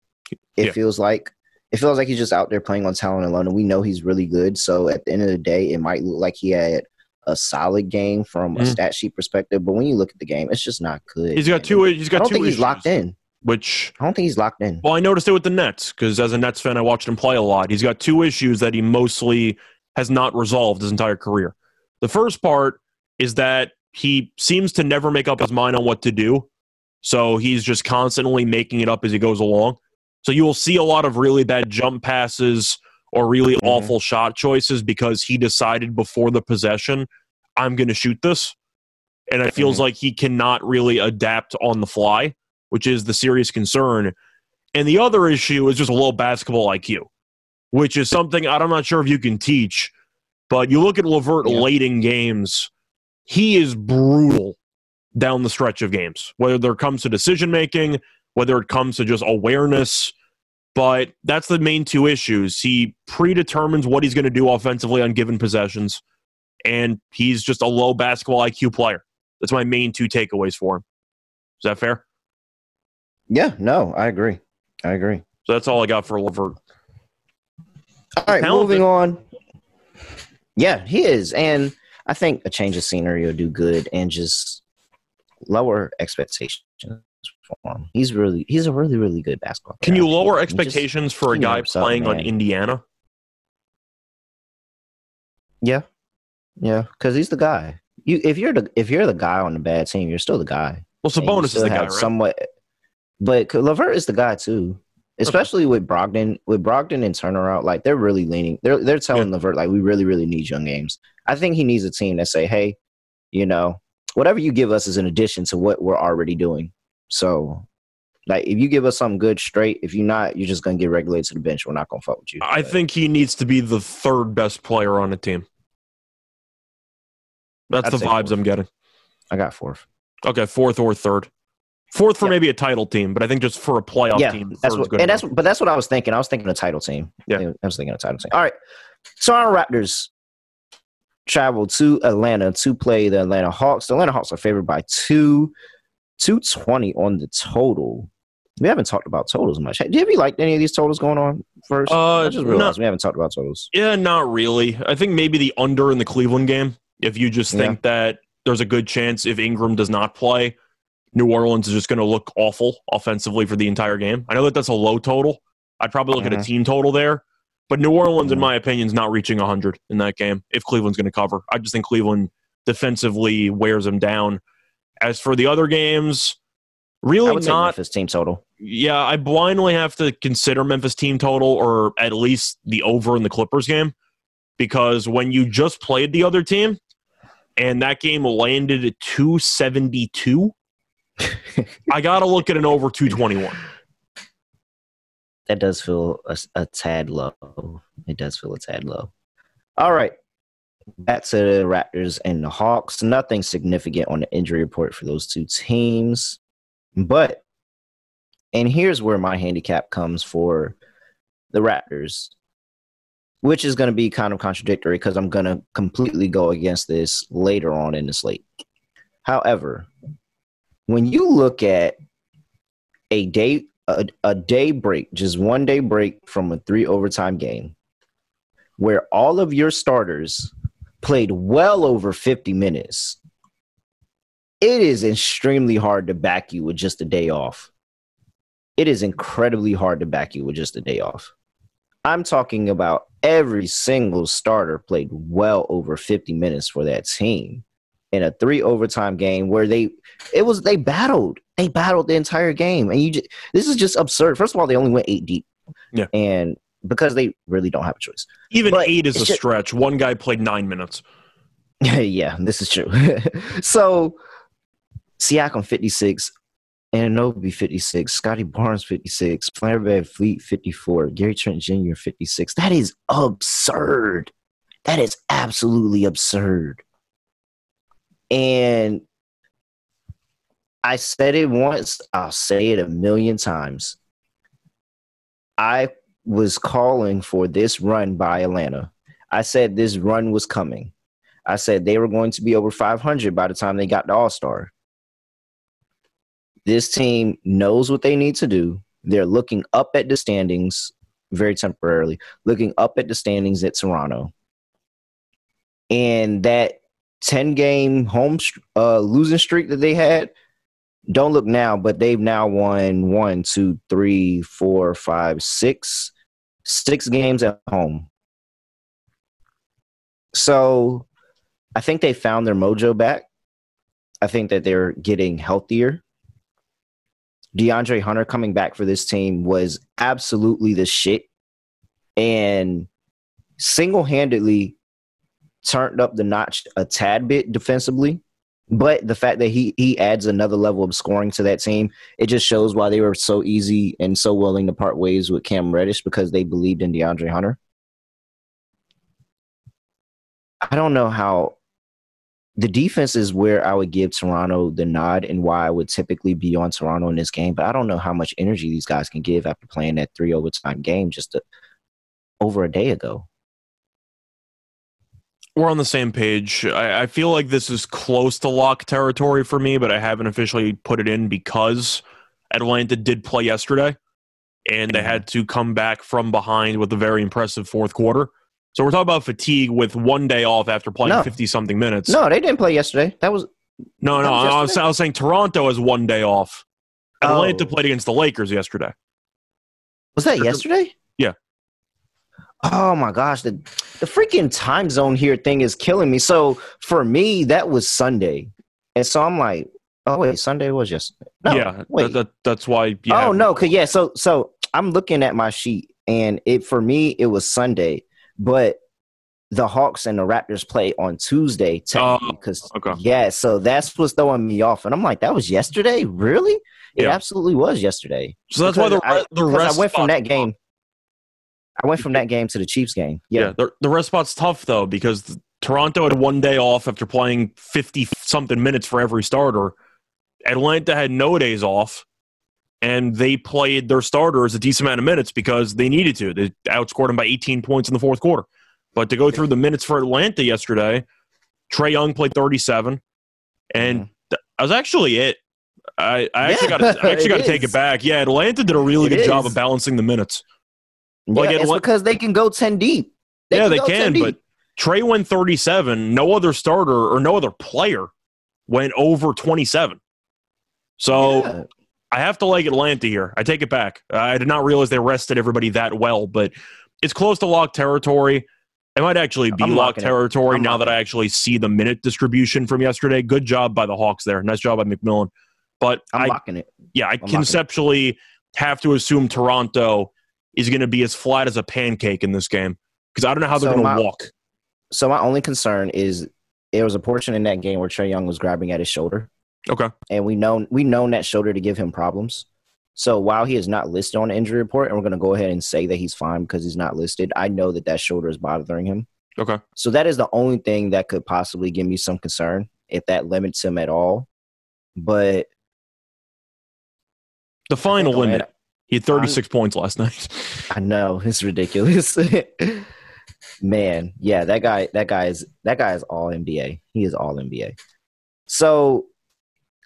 It Yeah. feels like it feels like he's just out there playing on talent alone, and we know he's really good. So at the end of the day, it might look like he had a solid game from a Mhm. stat sheet perspective, but when you look at the game, it's just not good. He's got two. He's got I don't two. think he's locked in. Which I don't think he's locked in. well, I noticed it with the Nets because as a Nets fan, I watched him play a lot. He's got two issues that he mostly has not resolved his entire career. The first part is that he seems to never make up his mind on what to do. So he's just constantly making it up as he goes along. So you will see a lot of really bad jump passes or really Mhm. awful shot choices because he decided before the possession, I'm going to shoot this. And it feels Mhm. like he cannot really adapt on the fly, which is the serious concern. And the other issue is just a low basketball IQ, which is something I'm not sure if you can teach. But you look at Levert Yeah. late in games, he is brutal down the stretch of games, whether it comes to decision making, whether it comes to just awareness. But that's the main two issues. He predetermines what he's going to do offensively on given possessions, and he's just a low basketball IQ player. That's my main two takeaways for him. Is that fair? Yeah, no, I agree. I agree. So that's all I got for Levert. All right, moving on. Yeah, he is, and I think a change of scenery will do good, and just lower expectations for him. He's really, he's a really, really good basketball. Can you lower He just- expectations for a guy playing on. Indiana? Yeah, yeah, because he's the guy. You, if you're the, if you're the guy on the bad team, you're still the guy. Well, Sabonis is the guy, right? Somewhat, but Levert is the guy too. Especially with Brogdon, with Brogdon and Turner out, like they're really leaning. They're they're telling Levert like we really really need young games. I think he needs a team that say, hey, you know, whatever you give us is an addition to what we're already doing. So, like, if you give us something good straight, if you're not, you're just gonna get regulated to the bench. We're not gonna fuck with you. I But- think he needs to be the third best player on the team. That's I'd the vibes. I'm getting. I got fourth. Okay, fourth or third. Fourth for Yeah. maybe a title team, but I think just for a playoff yeah, team, that's what, good and that's but that's what I was thinking. I was thinking a title team. Yeah. I was thinking a title team. All right, so our Raptors traveled to Atlanta to play the Atlanta Hawks. The Atlanta Hawks are favored by two, two twenty on the total. We haven't talked about totals much. Hey, Have you liked any of these totals going on first? Uh, I just realized we haven't talked about totals. Yeah, not really. I think maybe the under in the Cleveland game. If you just think that there's a good chance if Ingram does not play, New Orleans is just going to look awful offensively for the entire game. I know that that's a low total. I'd probably look at a Mhm. team total there, but New Orleans, in Mhm. my opinion, is not reaching 100 in that game if Cleveland's going to cover. I just think Cleveland defensively wears them down. As for the other games, I really would take not Memphis team total. yeah, I blindly have to consider Memphis team total or at least the over in the Clippers game because when you just played the other team and that game landed at 272, I got to look at an over 221. That does feel a, a tad low. It does feel a tad low. All right. Back to the Raptors and the Hawks. Nothing significant on the injury report for those two teams. But, and here's where my handicap comes for the Raptors, which is going to be kind of contradictory because I'm going to completely go against this later on in the slate. However, when you look at a day a, a day break, just one day break from a three overtime game, where all of your starters played well over 50 minutes, it is extremely hard to back you with just a day off. It is incredibly hard to back you with just a day off. I'm talking about every single starter played well over 50 minutes for that team in a three overtime game where they it was they battled. They battled the entire game. And you just this is just absurd. First of all they only went eight deep. Yeah. and because they really don't have a choice. Even But eight is a just- stretch. One guy played nine minutes. yeah this is true. So Siakam 56 Anunoby 56 Scottie Barnes 56 Fred VanVleet 54 Gary Trent Jr. 56 that is absurd. That is absolutely absurd and I said it once, I'll say it a million times. I was calling for this run by Atlanta. I said this run was coming. I said they were going to be over 500 by the time they got to All Star. This team knows what they need to do. They're looking up at the standings very temporarily, looking up at the standings at Toronto. And that 10 game home uh, losing streak that they had, don't look now, but they've now won one, two, three, four, five, six, six games at home. So I think they found their mojo back. I think that they're getting healthier. DeAndre Hunter coming back for this team was absolutely the shit and single handedly turned up the notch a tad bit defensively. But the fact that he he adds another level of scoring to that team, it just shows why they were so easy and so willing to part ways with Cam Reddish because they believed in DeAndre Hunter. I don't know how the defense is where I would give Toronto the nod and why I would typically be on Toronto in this game, but I don't know how much energy these guys can give after playing that three overtime game just over a day ago. We're on the same page. I, I feel like this is close to lock territory for me, but I haven't officially put it in because Atlanta did play yesterday and they had to come back from behind with a very impressive fourth quarter. So we're talking about fatigue with one day off after playing fifty something minutes. No, they didn't play yesterday. That was no, no. Was I, was, I was saying Toronto has one day off. Atlanta oh. played against the Lakers yesterday. Was that yesterday? Yeah. Oh my gosh, the the freaking time zone here thing is killing me. So for me, that was Sunday, and so I'm like, oh wait, Sunday was yesterday. No, yeah, wait. That, that, that's why. oh no, cause yeah, so so I'm looking at my sheet, and it for me it was Sunday but the Hawks and the Raptors play on Tuesday because oh, okay. yeah, so that's what's throwing me off, and I'm like, that was yesterday, really? It yeah. absolutely was yesterday. So that's because why the I, the rest I went from that game. I went from that game to the Chiefs game. Yeah, yeah the, the rest spot's tough though because Toronto had one day off after playing fifty something minutes for every starter. Atlanta had no days off, and they played their starters a decent amount of minutes because they needed to. They outscored them by 18 points in the fourth quarter. But to go through the minutes for Atlanta yesterday, Trae Young played 37, and mm-hmm. that was actually it. I, I actually got actually got to take it back. Yeah, Atlanta did a really it good is. job of balancing the minutes. Like yeah, it's because they can go 10 deep. They yeah, can they can, but Trae went 37. No other starter or no other player went over 27. So yeah. I have to like Atlanta here. I take it back. I did not realize they rested everybody that well, but it's close to lock territory. It might actually be lock territory now that I actually see the minute distribution from yesterday. Good job by the Hawks there. Nice job by McMillan. But I'm I, locking it. Yeah, I I'm conceptually have to assume Toronto is going to be as flat as a pancake in this game because I don't know how they're so going to walk. So my only concern is there was a portion in that game where Trae Young was grabbing at his shoulder. Okay. And we know we known that shoulder to give him problems. So while he is not listed on the injury report, and we're going to go ahead and say that he's fine because he's not listed, I know that that shoulder is bothering him. Okay. So that is the only thing that could possibly give me some concern if that limits him at all. But the final limit, ahead, he had 36 I'm, points last night. I know it's ridiculous. Man, yeah, that guy, that guy is that guy is all NBA. He is all NBA. So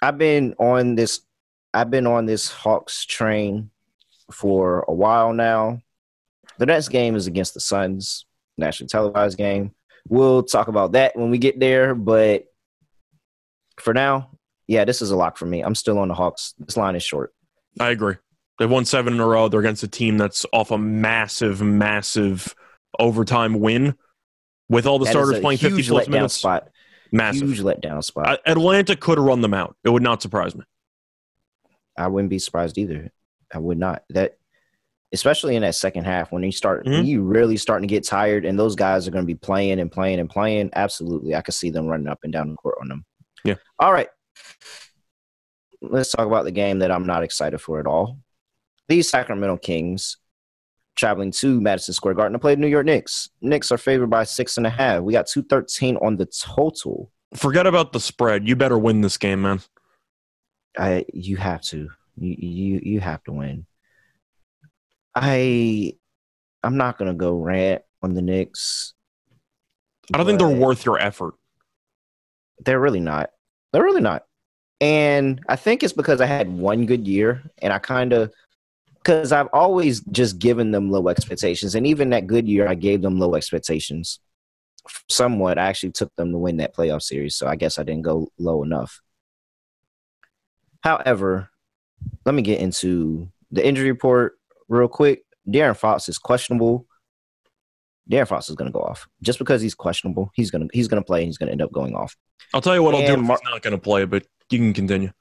I've been on this I've been on this Hawks train for a while now. The next game is against the Suns, nationally televised game. We'll talk about that when we get there, but for now, yeah, this is a lock for me. I'm still on the Hawks. This line is short. I agree. They've won seven in a row. They're against a team that's off a massive, massive overtime win with all the that starters playing 50 plus minutes. Spot. Massive. Huge letdown spot. Atlanta could have run them out. It would not surprise me. I wouldn't be surprised either. I would not. That especially in that second half when you start mm-hmm. when you really starting to get tired and those guys are going to be playing and playing and playing. Absolutely. I could see them running up and down the court on them. Yeah. All right. Let's talk about the game that I'm not excited for at all. These Sacramento Kings traveling to Madison Square Garden to play the New York Knicks. Knicks are favored by six and a half. We got two thirteen on the total. Forget about the spread. You better win this game, man. I you have to. You you you have to win. I I'm not gonna go rant on the Knicks. I don't think they're worth your effort. They're really not. They're really not. And I think it's because I had one good year and I kind of because I've always just given them low expectations, and even that good year, I gave them low expectations. Somewhat, I actually took them to win that playoff series, so I guess I didn't go low enough. However, let me get into the injury report real quick. De'Aaron Fox is questionable. De'Aaron Fox is going to go off just because he's questionable. He's going to he's going to play and he's going to end up going off. I'll tell you what I'll do. If Mar- he's not going to play, but you can continue.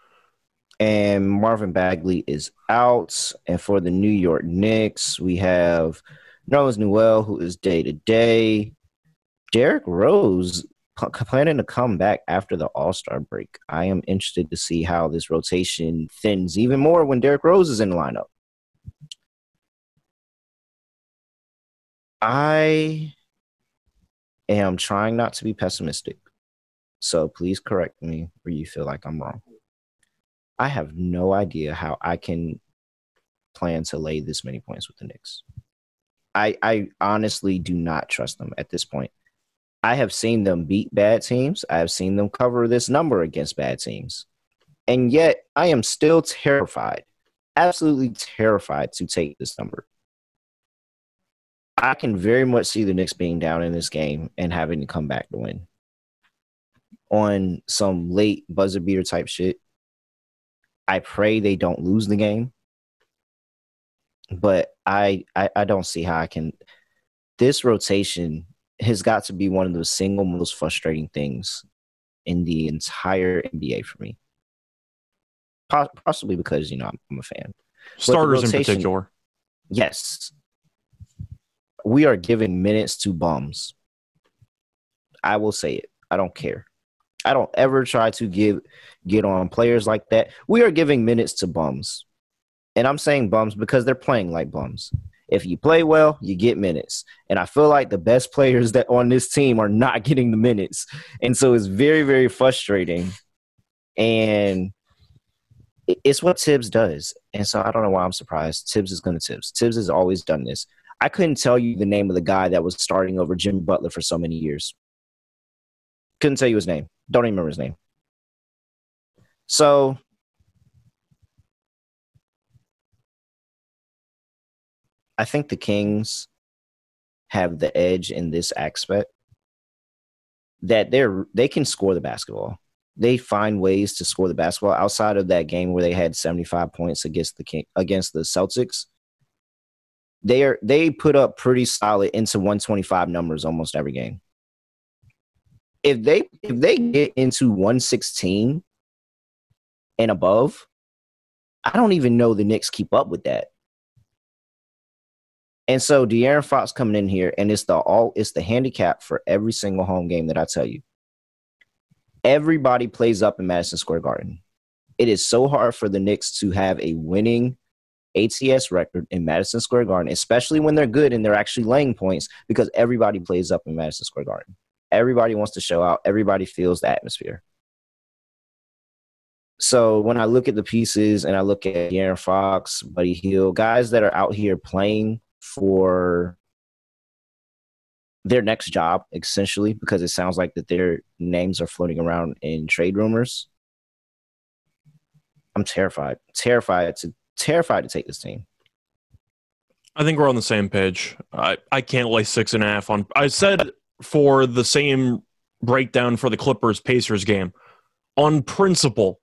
And Marvin Bagley is out. And for the New York Knicks, we have Nerlens Noel, who is day to day. Derrick Rose planning to come back after the All Star break. I am interested to see how this rotation thins even more when Derrick Rose is in the lineup. I am trying not to be pessimistic. So please correct me where you feel like I'm wrong. I have no idea how I can plan to lay this many points with the Knicks. I I honestly do not trust them at this point. I have seen them beat bad teams. I have seen them cover this number against bad teams. And yet I am still terrified, absolutely terrified to take this number. I can very much see the Knicks being down in this game and having to come back to win on some late buzzer beater type shit. I pray they don't lose the game. But I, I I don't see how I can this rotation has got to be one of the single most frustrating things in the entire NBA for me. Po- Possibly because, you know, I'm, I'm a fan. Starters in particular. Yes. We are giving minutes to bums. I will say it. I don't care. I don't ever try to give get on players like that. We are giving minutes to bums. And I'm saying bums because they're playing like bums. If you play well, you get minutes. And I feel like the best players that on this team are not getting the minutes. And so it's very, very frustrating. And it's what Thibs does. And so I don't know why I'm surprised. Thibs is going to Thibs. Thibs has always done this. I couldn't tell you the name of the guy that was starting over Jimmy Butler for so many years. Couldn't tell you his name. Don't even remember his name. So I think the Kings have the edge in this aspect that they're they can score the basketball. They find ways to score the basketball outside of that game where they had 75 points against the King against the Celtics. They are they put up pretty solid into 125 numbers almost every game. If they if they get into 116 and above, I don't even know the Knicks keep up with that. And so De'Aaron Fox coming in here, and it's the all it's the handicap for every single home game that I tell you. Everybody plays up in Madison Square Garden. It is so hard for the Knicks to have a winning ATS record in Madison Square Garden, especially when they're good and they're actually laying points, because everybody plays up in Madison Square Garden. Everybody wants to show out. Everybody feels the atmosphere. So when I look at the pieces and I look at Aaron Fox, Buddy Hield, guys that are out here playing for their next job, essentially, because it sounds like that their names are floating around in trade rumors. I'm terrified, terrified to terrified to take this team. I think we're on the same page. I, I can't lay six and a half on. I said for the same breakdown for the Clippers Pacers game. On principle,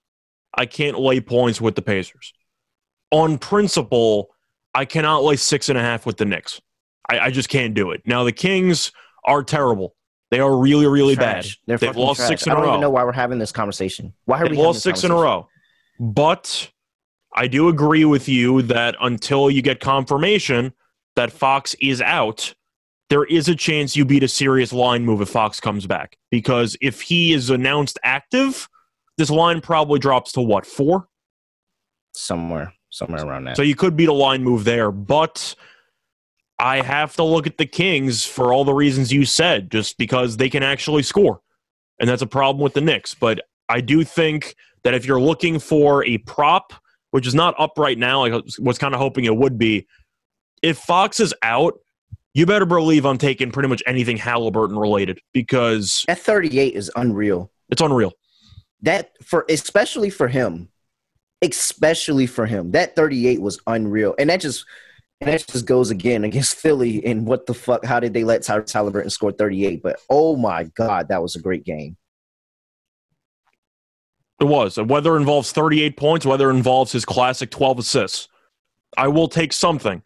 I can't lay points with the Pacers. On principle, I cannot lay six and a half with the Knicks. I, I just can't do it. Now the Kings are terrible. They are really, really Trash. Bad. They've lost trash. six in I a don't even know why we're having this conversation. Why are They've we lost six in a row. But I do agree with you that until you get confirmation that Fox is out, there is a chance you beat a serious line move if Fox comes back. Because if he is announced active, this line probably drops to what, four? Somewhere, somewhere around that. So you could beat a line move there. But I have to look at the Kings for all the reasons you said, just because they can actually score. And that's a problem with the Knicks. But I do think that if you're looking for a prop, which is not up right now, I was kind of hoping it would be, if Fox is out, you better believe I'm taking pretty much anything Halliburton related because that 38 is unreal. it's unreal. That for especially for him, especially for him, that 38 was unreal, and that just and that just goes again against Philly. And what the fuck? How did they let Tyrese Halliburton score 38? But oh my god, that was a great game. It was. Whether it involves 38 points, whether it involves his classic 12 assists, I will take something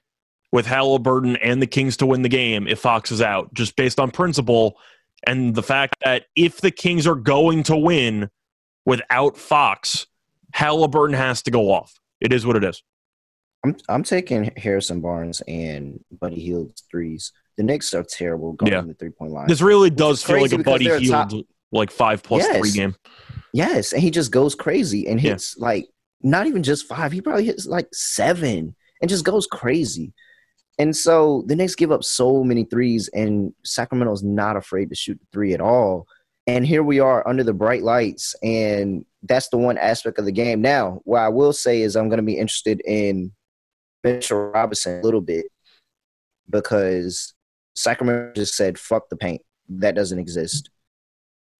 with Halliburton and the Kings to win the game if Fox is out, just based on principle and the fact that if the Kings are going to win without Fox, Halliburton has to go off. It is what it is. I'm I'm taking Harrison Barnes and Buddy Hield's threes. The Knicks are terrible going Yeah. the three point line. This really does feel like a Buddy Hield top- like five plus Yes. three game. Yes, and he just goes crazy and Yeah. hits like not even just five. He probably hits like seven and just goes crazy. And so the Knicks give up so many threes, and Sacramento's not afraid to shoot the three at all. And here we are under the bright lights, and that's the one aspect of the game. Now, what I will say is I'm going to be interested in Mitchell Robinson a little bit because Sacramento just said, fuck the paint. That doesn't exist.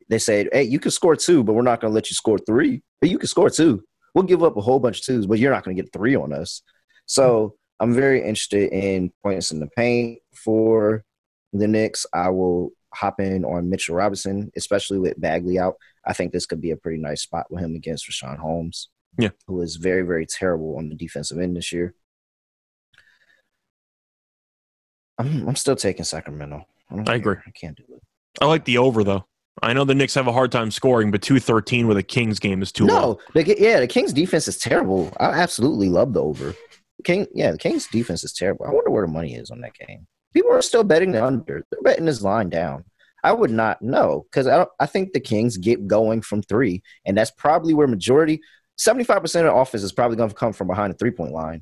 They said, hey, you can score two, but we're not going to let you score three. But you can score two. We'll give up a whole bunch of twos, but you're not going to get three on us. So I'm very interested in points in the paint for the Knicks. I will hop in on Mitchell Robinson, especially with Bagley out. I think this could be a pretty nice spot with him against Richaun Holmes, Yeah. who is very, very terrible on the defensive end this year. I'm, I'm still taking Sacramento. don't I agree. I can't do it. I like the over though. I know the Knicks have a hard time scoring, but two thirteen with a Kings game is too low. No, the, yeah, the Kings defense is terrible. I absolutely love the over. King, yeah, the Kings defense is terrible. I wonder where the money is on that game. People are still betting the under. They're betting this line down. I would not know because I don't, I think the Kings get going from three, and that's probably where majority seventy five percent of the offense is probably going to come from behind the three point line,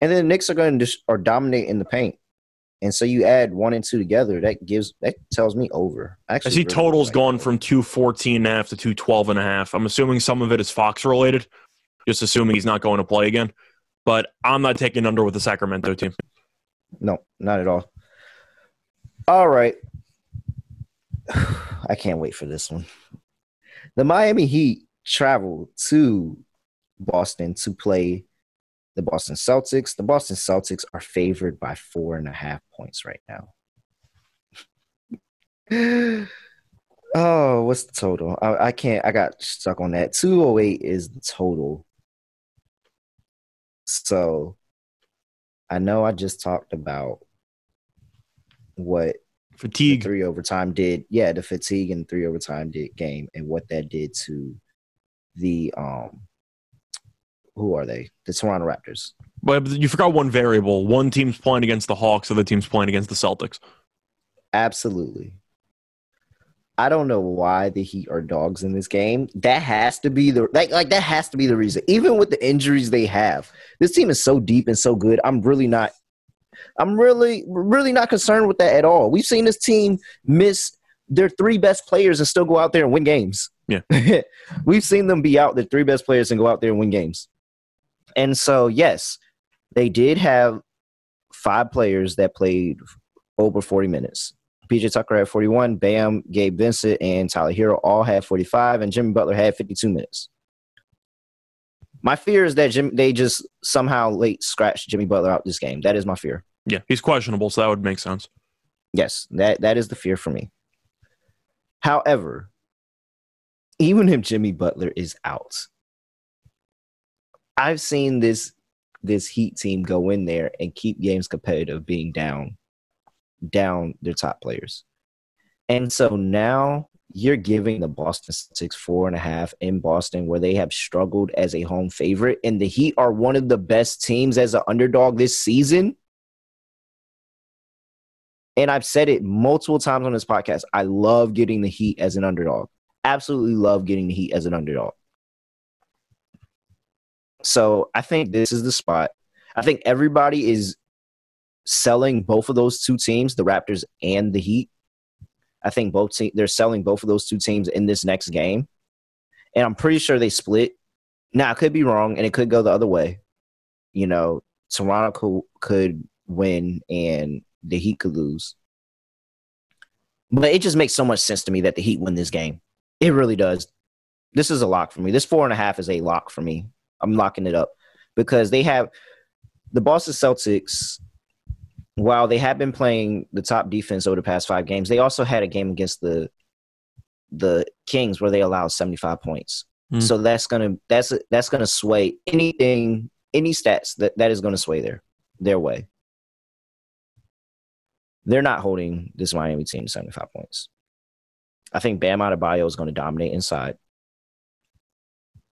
and then the Knicks are going to just or dominate in the paint. And so you add one and two together, that gives that tells me over. I Actually, see really totals like gone from 214 and a half to 212 and a half. I'm assuming some of it is Fox related, just assuming he's not going to play again. But I'm not taking under with the Sacramento team. No, not at all. All right. I can't wait for this one. The Miami Heat travel to Boston to play the Boston Celtics. The Boston Celtics are favored by four and a half points right now. oh, what's the total? I, I can't, I got stuck on that. 208 is the total. So I know I just talked about what Fatigue. three overtime did. Yeah, the fatigue and three overtime did game and what that did to the um who are they? The Toronto Raptors. But you forgot one variable. One team's playing against the Hawks, other team's playing against the Celtics. Absolutely. I don't know why the Heat are dogs in this game. That has to be the like like that has to be the reason. Even with the injuries they have, this team is so deep and so good. I'm really not. I'm really really not concerned with that at all. We've seen this team miss their three best players and still go out there and win games. Yeah. We've seen them be out their three best players and go out there and win games. And so yes, they did have five players that played over 40 minutes. PJ Tucker had 41, Bam, Gabe Vincent, and Tyler Herro all had 45, and Jimmy Butler had 52 minutes. My fear is that Jim, they just somehow late scratched Jimmy Butler out this game. That is my fear. Yeah, he's questionable, so that would make sense. Yes, that, that is the fear for me. However, even if Jimmy Butler is out, I've seen this this Heat team go in there and keep games competitive, being down, down their top players, and so now you're giving the Boston Celtics four and a half in Boston, where they have struggled as a home favorite, and the Heat are one of the best teams as an underdog this season. And I've said it multiple times on this podcast. I love getting the Heat as an underdog. Absolutely love getting the Heat as an underdog. So I think this is the spot. I think everybody is selling both of those two teams, the Raptors and the Heat. I think both te- they're selling both of those two teams in this next game. And I'm pretty sure they split. Now, I could be wrong and it could go the other way. You know, Toronto could, could win and the Heat could lose. But it just makes so much sense to me that the Heat win this game. It really does. This is a lock for me. This four and a half is a lock for me. I'm locking it up because they have the Boston Celtics. While they have been playing the top defense over the past five games, they also had a game against the the Kings where they allowed 75 points. Mm. So that's gonna that's that's gonna sway anything any stats that that is gonna sway their their way. They're not holding this Miami team to 75 points. I think Bam Adebayo is going to dominate inside.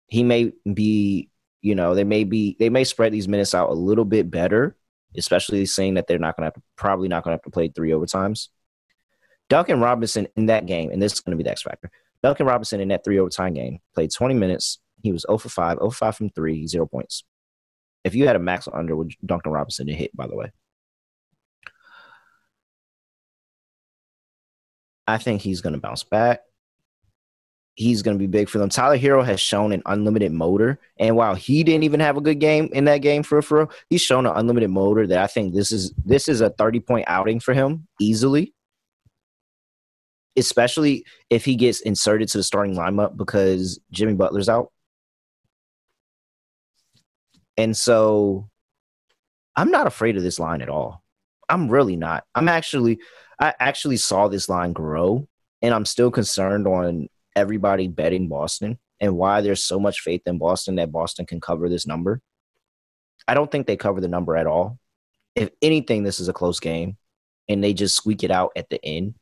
He may be, you know, they may be they may spread these minutes out a little bit better, especially saying that they're not going to probably not going to have to play three overtimes. Duncan Robinson in that game, and this is going to be the X factor. Duncan Robinson in that three overtime game played 20 minutes. He was 0 for 5, 0 for 5 from three, zero points. If you had a max under with Duncan Robinson to hit, by the way, I think he's going to bounce back. He's going to be big for them. Tyler Herro has shown an unlimited motor, and while he didn't even have a good game in that game for for he's shown an unlimited motor that I think this is this is a thirty point outing for him easily. Especially if he gets inserted to the starting lineup because Jimmy Butler's out. And so I'm not afraid of this line at all. I'm really not. I'm actually I actually saw this line grow, and I'm still concerned on everybody betting Boston and why there's so much faith in Boston that Boston can cover this number. I don't think they cover the number at all. If anything, this is a close game, and they just squeak it out at the end.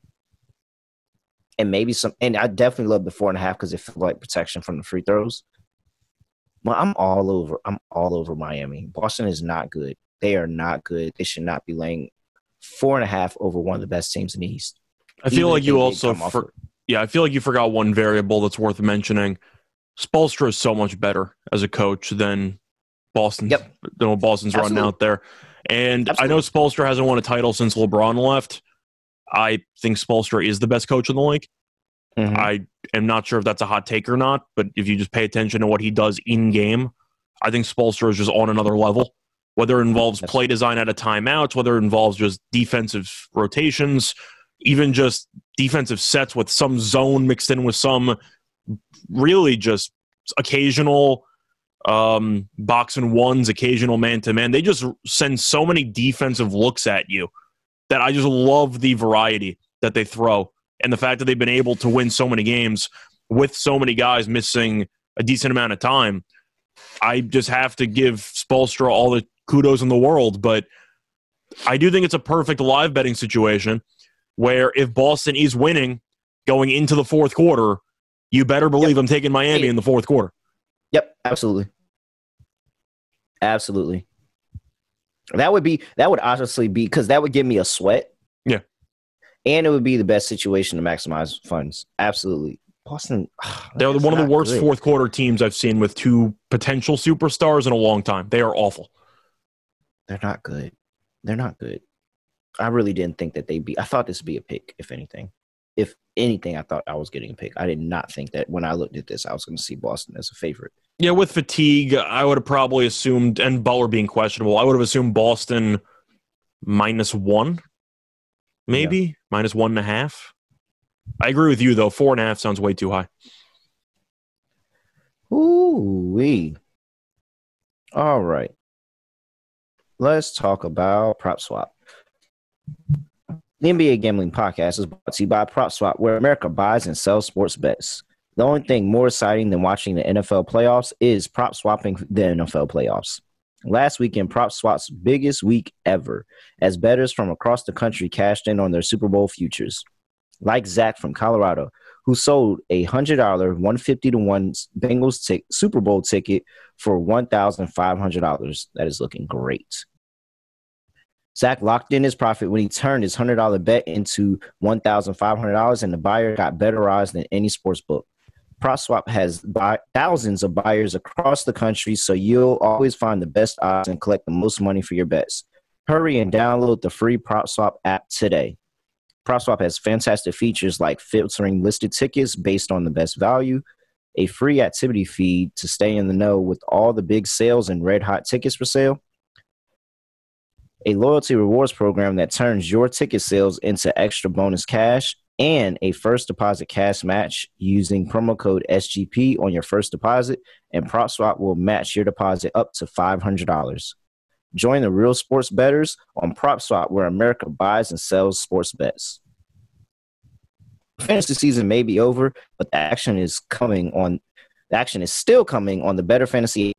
And maybe some, and I definitely love the four and a half because it feels like protection from the free throws. But I'm all over. I'm all over Miami. Boston is not good. They are not good. They should not be laying four and a half over one of the best teams in the East. I feel like you also, for, yeah, I feel like you forgot one variable that's worth mentioning. Spoelstra is so much better as a coach than Boston. Yep. Than what Boston's Absolutely. running out there. And Absolutely. I know Spoelstra hasn't won a title since LeBron left. I think Spoelstra is the best coach in the league. Mm-hmm. I am not sure if that's a hot take or not, but if you just pay attention to what he does in game, I think Spoelstra is just on another level whether it involves play design at a timeout, whether it involves just defensive rotations, even just defensive sets with some zone mixed in with some really just occasional um, box and ones, occasional man to man. They just send so many defensive looks at you that I just love the variety that they throw and the fact that they've been able to win so many games with so many guys missing a decent amount of time. I just have to give Spoelstra all the kudos in the world. But I do think it's a perfect live betting situation where if Boston is winning going into the fourth quarter, you better believe yep. I'm taking Miami in the fourth quarter. Yep, absolutely. Absolutely. That would be that would honestly be because that would give me a sweat. Yeah. And it would be the best situation to maximize funds. Absolutely. Boston. They're one of the worst good. fourth quarter teams I've seen with two potential superstars in a long time. They are awful. They're not good. They're not good. I really didn't think that they'd be. I thought this would be a pick, if anything. If anything, I thought I was getting a pick. I did not think that when I looked at this, I was going to see Boston as a favorite. Yeah, with fatigue, I would have probably assumed, and Butler being questionable, I would have assumed Boston minus one, maybe yeah. minus one and a half. I agree with you though. Four and a half sounds way too high. Ooh wee. All right let's talk about Prop Swap. The NBA Gambling Podcast is brought to you by Prop Swap, where America buys and sells sports bets. The only thing more exciting than watching the NFL playoffs is prop swapping the NFL playoffs. Last weekend, Prop Swap's biggest week ever, as bettors from across the country cashed in on their Super Bowl futures. Like Zach from Colorado, who sold a $100 150 to 1 Bengals t- Super Bowl ticket for $1,500. That is looking great. Zach locked in his profit when he turned his $100 bet into $1,500, and the buyer got better odds than any sports book. PropSwap has buy- thousands of buyers across the country, so you'll always find the best odds and collect the most money for your bets. Hurry and download the free PropSwap app today. PropSwap has fantastic features like filtering listed tickets based on the best value, a free activity feed to stay in the know with all the big sales and red hot tickets for sale, a loyalty rewards program that turns your ticket sales into extra bonus cash, and a first deposit cash match using promo code SGP on your first deposit, and PropSwap will match your deposit up to $500. Join the real sports bettors on PropSwap, where America buys and sells sports bets. Fantasy season may be over, but the action is coming on The action is still coming on the Better Fantasy.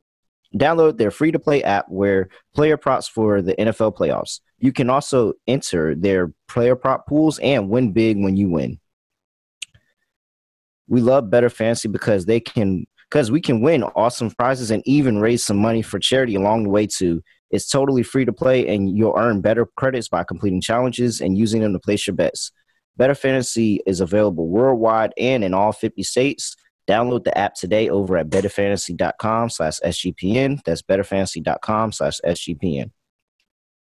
Download their free to play app where player props for the NFL playoffs. You can also enter their player prop pools and win big when you win. We love Better Fantasy because they can because we can win awesome prizes and even raise some money for charity along the way too. It's totally free to play and you'll earn better credits by completing challenges and using them to place your bets. Better Fantasy is available worldwide and in all 50 states. Download the app today over at betterfantasy.com slash SGPN. That's betterfantasy.com slash SGPN.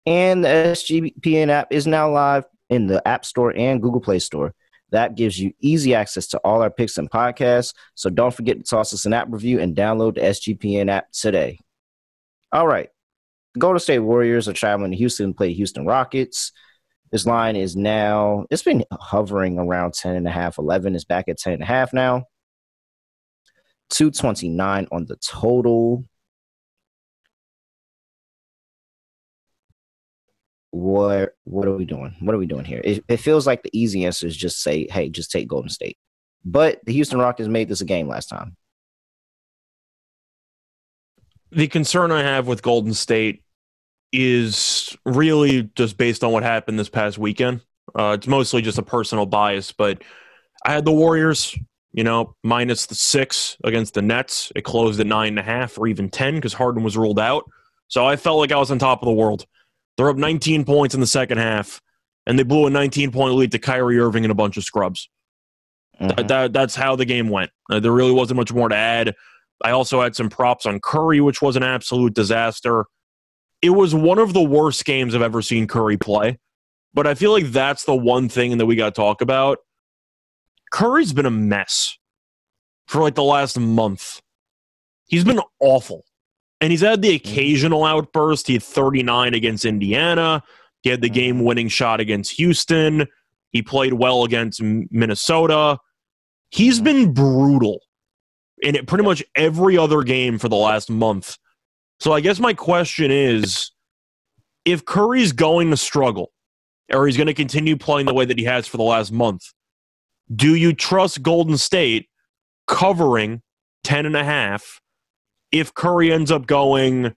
And the SGPN app is now live in the App Store and Google Play Store. That gives you easy access to all our picks and podcasts. So don't forget to toss us an app review and download the SGPN app today. All right. The Golden State Warriors are traveling to Houston to play Houston Rockets. This line is now, it's been hovering around 10 and a half. 11 is back at 10 and a half now. 229 on the total. What what are we doing? What are we doing here? It, it feels like the easy answer is just say, hey, just take Golden State. But the Houston Rockets made this a game last time. The concern I have with Golden State is really just based on what happened this past weekend. Uh, it's mostly just a personal bias, but I had the Warriors, you know, minus the six against the Nets. It closed at nine and a half or even 10 because Harden was ruled out. So I felt like I was on top of the world. They're up 19 points in the second half, and they blew a 19 point lead to Kyrie Irving and a bunch of scrubs. Mm-hmm. That, that, that's how the game went. Uh, there really wasn't much more to add. I also had some props on Curry, which was an absolute disaster it was one of the worst games I've ever seen Curry play. But I feel like that's the one thing that we got to talk about. Curry's been a mess for like the last month. He's been awful. And he's had the mm-hmm. occasional outburst. He had 39 against Indiana. He had the mm-hmm. game winning shot against Houston. He played well against Minnesota. He's mm-hmm. been brutal in pretty much every other game for the last month. So I guess my question is if Curry's going to struggle or he's going to continue playing the way that he has for the last month, do you trust Golden State covering 10 and a half if Curry ends up going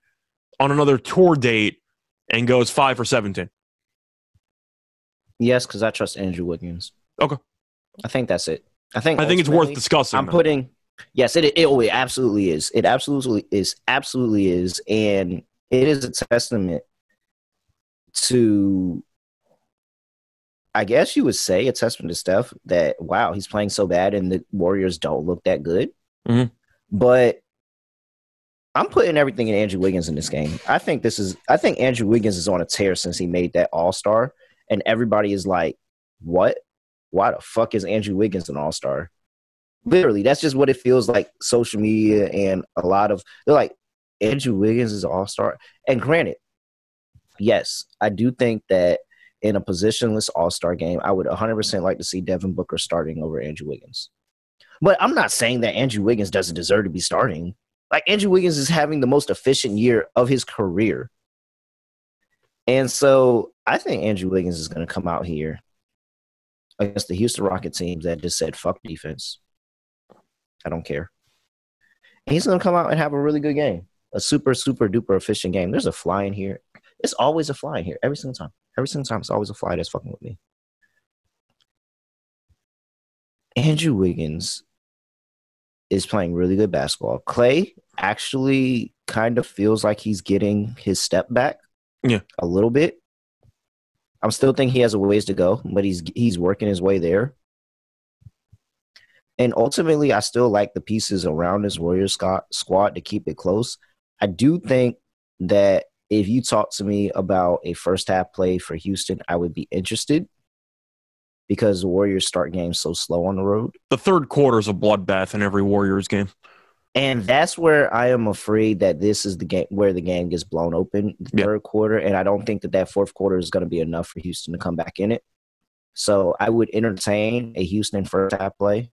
on another tour date and goes 5 for 17? Yes, because I trust Andrew Wiggins. Okay. I think that's it. I think I think it's worth discussing. I'm putting Yes, it, it oh, it absolutely is. It absolutely is. Absolutely is, and it is a testament to. I guess you would say a testament to Steph that wow he's playing so bad and the Warriors don't look that good, mm-hmm. but I'm putting everything in Andrew Wiggins in this game. I think this is. I think Andrew Wiggins is on a tear since he made that All Star, and everybody is like, "What? Why the fuck is Andrew Wiggins an All Star?" Literally, that's just what it feels like. Social media and a lot of they're like Andrew Wiggins is an all star. And granted, yes, I do think that in a positionless all star game, I would 100% like to see Devin Booker starting over Andrew Wiggins. But I'm not saying that Andrew Wiggins doesn't deserve to be starting. Like Andrew Wiggins is having the most efficient year of his career. And so I think Andrew Wiggins is going to come out here against the Houston Rocket teams that just said fuck defense. I don't care. And he's going to come out and have a really good game, a super, super duper efficient game. There's a fly in here. It's always a fly in here every single time. Every single time, it's always a fly that's fucking with me. Andrew Wiggins is playing really good basketball. Klay actually kind of feels like he's getting his step back. Yeah. A little bit. I'm still thinking he has a ways to go, but he's he's working his way there. And ultimately, I still like the pieces around this Warriors squad to keep it close. I do think that if you talk to me about a first half play for Houston, I would be interested because the Warriors start games so slow on the road. The third quarter is a bloodbath in every Warriors game. And that's where I am afraid that this is the game where the game gets blown open the third quarter. And I don't think that that fourth quarter is going to be enough for Houston to come back in it. So I would entertain a Houston first half play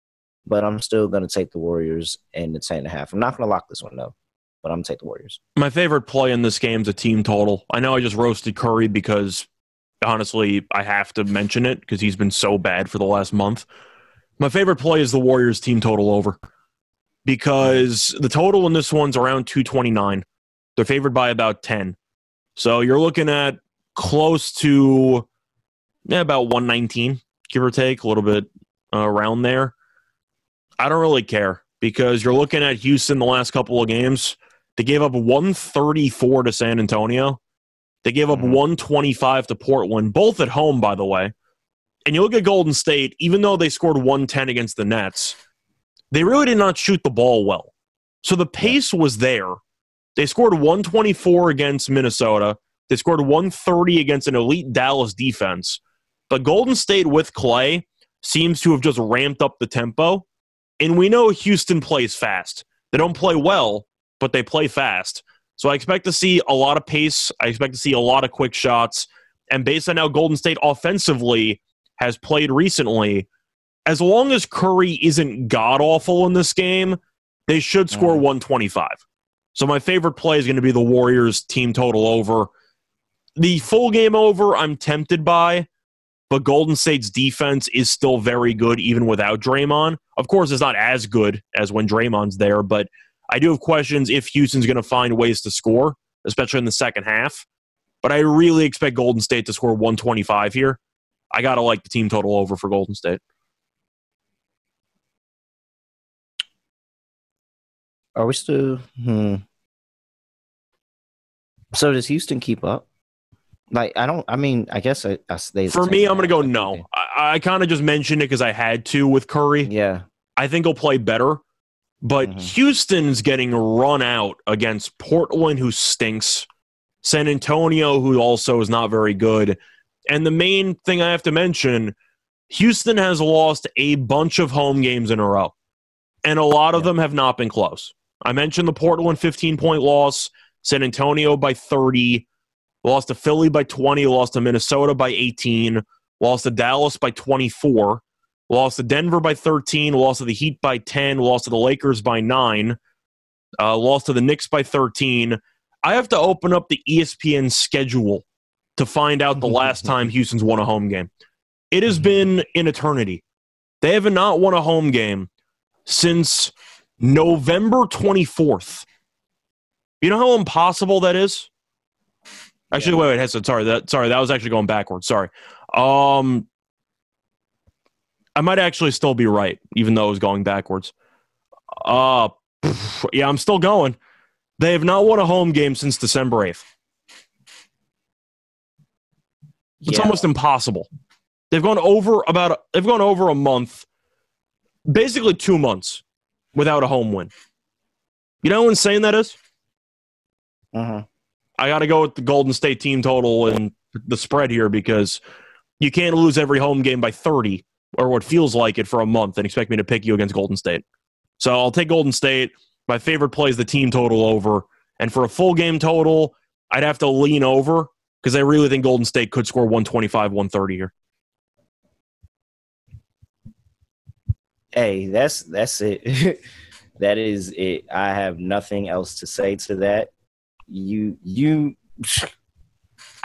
but I'm still going to take the Warriors and the 10 and a half. I'm not going to lock this one though, but I'm to take the Warriors. My favorite play in this game is a team total. I know I just roasted Curry because honestly, I have to mention it because he's been so bad for the last month. My favorite play is the Warriors team total over. because the total in this one's around 229. They're favored by about 10. So you're looking at close to yeah, about 119, give or take, a little bit uh, around there. I don't really care because you're looking at Houston the last couple of games. They gave up 134 to San Antonio. They gave up Mhm. 125 to Portland, both at home, by the way. And you look at Golden State, even though they scored 110 against the Nets, they really did not shoot the ball well. So the pace was there. They scored 124 against Minnesota. They scored 130 against an elite Dallas defense. But Golden State with Klay seems to have just ramped up the tempo. And we know Houston plays fast. They don't play well, but they play fast. So I expect to see a lot of pace. I expect to see a lot of quick shots. And based on how Golden State offensively has played recently, as long as Curry isn't god awful in this game, they should score Mhm. 125. So my favorite play is going to be the Warriors team total over. The full game over, I'm tempted by, but Golden State's defense is still very good even without Draymond. Of course, it's not as good as when Draymond's there, but I do have questions if Houston's going to find ways to score, especially in the second half. But I really expect Golden State to score 125 here. I got to like the team total over for Golden State. Are we still? Hmm. So does Houston keep up? Like I don't. I mean, I guess I, I they. For me, I'm going to go no. I, I kind of just mentioned it because I had to with Curry. Yeah. I think he'll play better. But Mhm. Houston's getting run out against Portland, who stinks, San Antonio, who also is not very good. And the main thing I have to mention Houston has lost a bunch of home games in a row, and a lot of Yeah. them have not been close. I mentioned the Portland 15 point loss, San Antonio by 30, lost to Philly by 20, lost to Minnesota by 18, lost to Dallas by 24 lost to Denver by 13, lost to the Heat by 10, lost to the Lakers by 9, uh, lost to the Knicks by 13. I have to open up the ESPN schedule to find out the last time Houston's won a home game. It has been an eternity. They have not won a home game since November 24th. You know how impossible that is? Actually, Yeah. wait, wait, Heston, sorry, that sorry, that was actually going backwards. Sorry. Um I might actually still be right, even though it was going backwards. Uh yeah, I'm still going. They have not won a home game since December 8th. It's Yeah. almost impossible. They've gone over about they've gone over a month, basically two months, without a home win. You know how insane that is? Uh-huh. I got to go with the Golden State team total and the spread here because you can't lose every home game by 30 or what feels like it for a month and expect me to pick you against Golden State. So I'll take Golden State. My favorite play is the team total over. And for a full game total, I'd have to lean over because I really think Golden State could score 125, 130 here. Hey, that's that's it. that is it. I have nothing else to say to that. You you.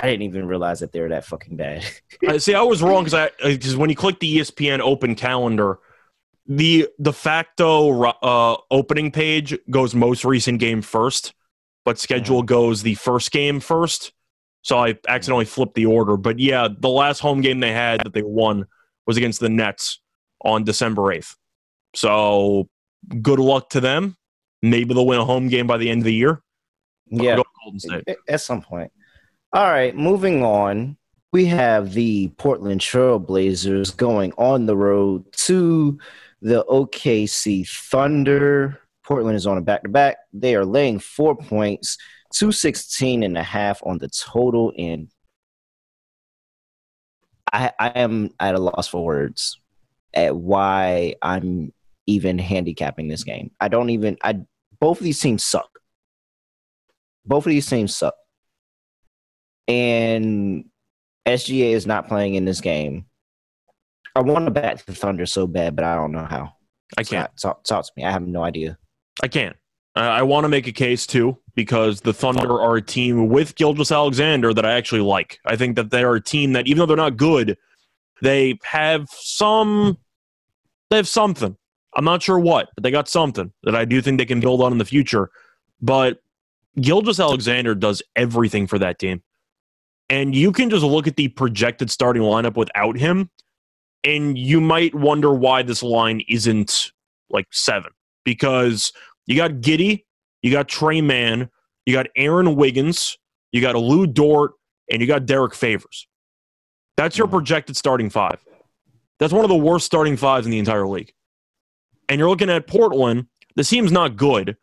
I didn't even realize that they're that fucking bad. I see. I was wrong because I because when you click the ESPN open calendar, the de facto uh, opening page goes most recent game first, but schedule goes the first game first. So I accidentally flipped the order. But yeah, the last home game they had that they won was against the Nets on December eighth. So good luck to them. Maybe they'll win a home game by the end of the year. Yeah, go Golden State. at some point. All right, moving on. We have the Portland Trailblazers going on the road to the OKC Thunder. Portland is on a back to back. They are laying four points, 216 and a half on the total. And I, I am at a loss for words at why I'm even handicapping this game. I don't even, I, both of these teams suck. Both of these teams suck. And SGA is not playing in this game. I want to back the Thunder so bad, but I don't know how. I can't. Talk, talk to me. I have no idea. I can't. Uh, I want to make a case too because the Thunder are a team with Gilgeous-Alexander that I actually like. I think that they are a team that, even though they're not good, they have some. They have something. I'm not sure what, but they got something that I do think they can build on in the future. But Gilgeous-Alexander does everything for that team. And you can just look at the projected starting lineup without him, and you might wonder why this line isn't like seven. Because you got Giddey, you got Tre Mann, you got Aaron Wiggins, you got Lu Dort, and you got Derrick Favors. That's your mm-hmm. projected starting five. That's one of the worst starting fives in the entire league. And you're looking at Portland. The team's not good,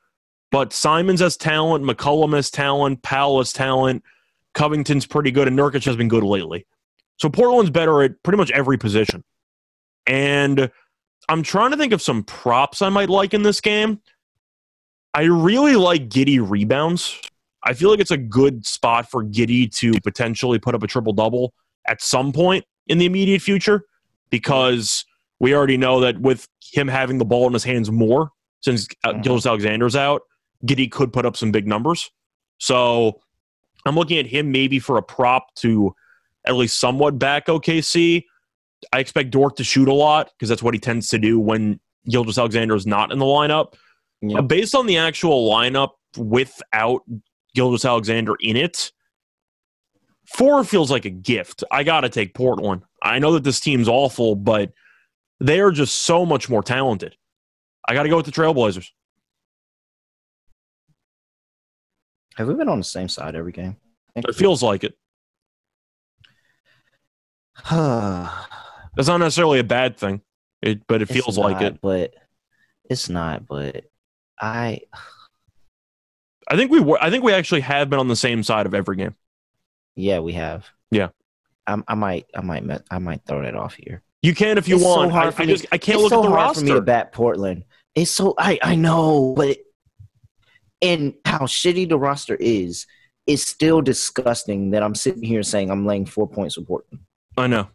but Simons has talent, McCollum has talent, Powell has talent, Covington's pretty good, and Nurkic has been good lately. So Portland's better at pretty much every position. And I'm trying to think of some props I might like in this game. I really like Giddey rebounds. I feel like it's a good spot for Giddey to potentially put up a triple double at some point in the immediate future because we already know that with him having the ball in his hands more since uh, mm-hmm. Alexander's out, Giddey could put up some big numbers. So I'm looking at him maybe for a prop to at least somewhat back OKC. I expect Dort to shoot a lot because that's what he tends to do when Gilgeous-Alexander is not in the lineup. Yep. based on the actual lineup without Gilgeous-Alexander in it, four feels like a gift. I got to take Portland. I know that this team's awful, but they are just so much more talented. I got to go with the Trailblazers. Have we been on the same side every game? It feels like it. That's not necessarily a bad thing, it, but it feels not, like it. But it's not. But I, I think we were. I think we actually have been on the same side of every game. Yeah, we have. Yeah. I, I might. I might. I might throw that off here. You can if you it's want. So hard I, for I me, just I can't look at the hard roster. for me to bat Portland. It's so I I know, but and how shitty the roster is, it's still disgusting that I'm sitting here saying I'm laying four points with Portland. I know.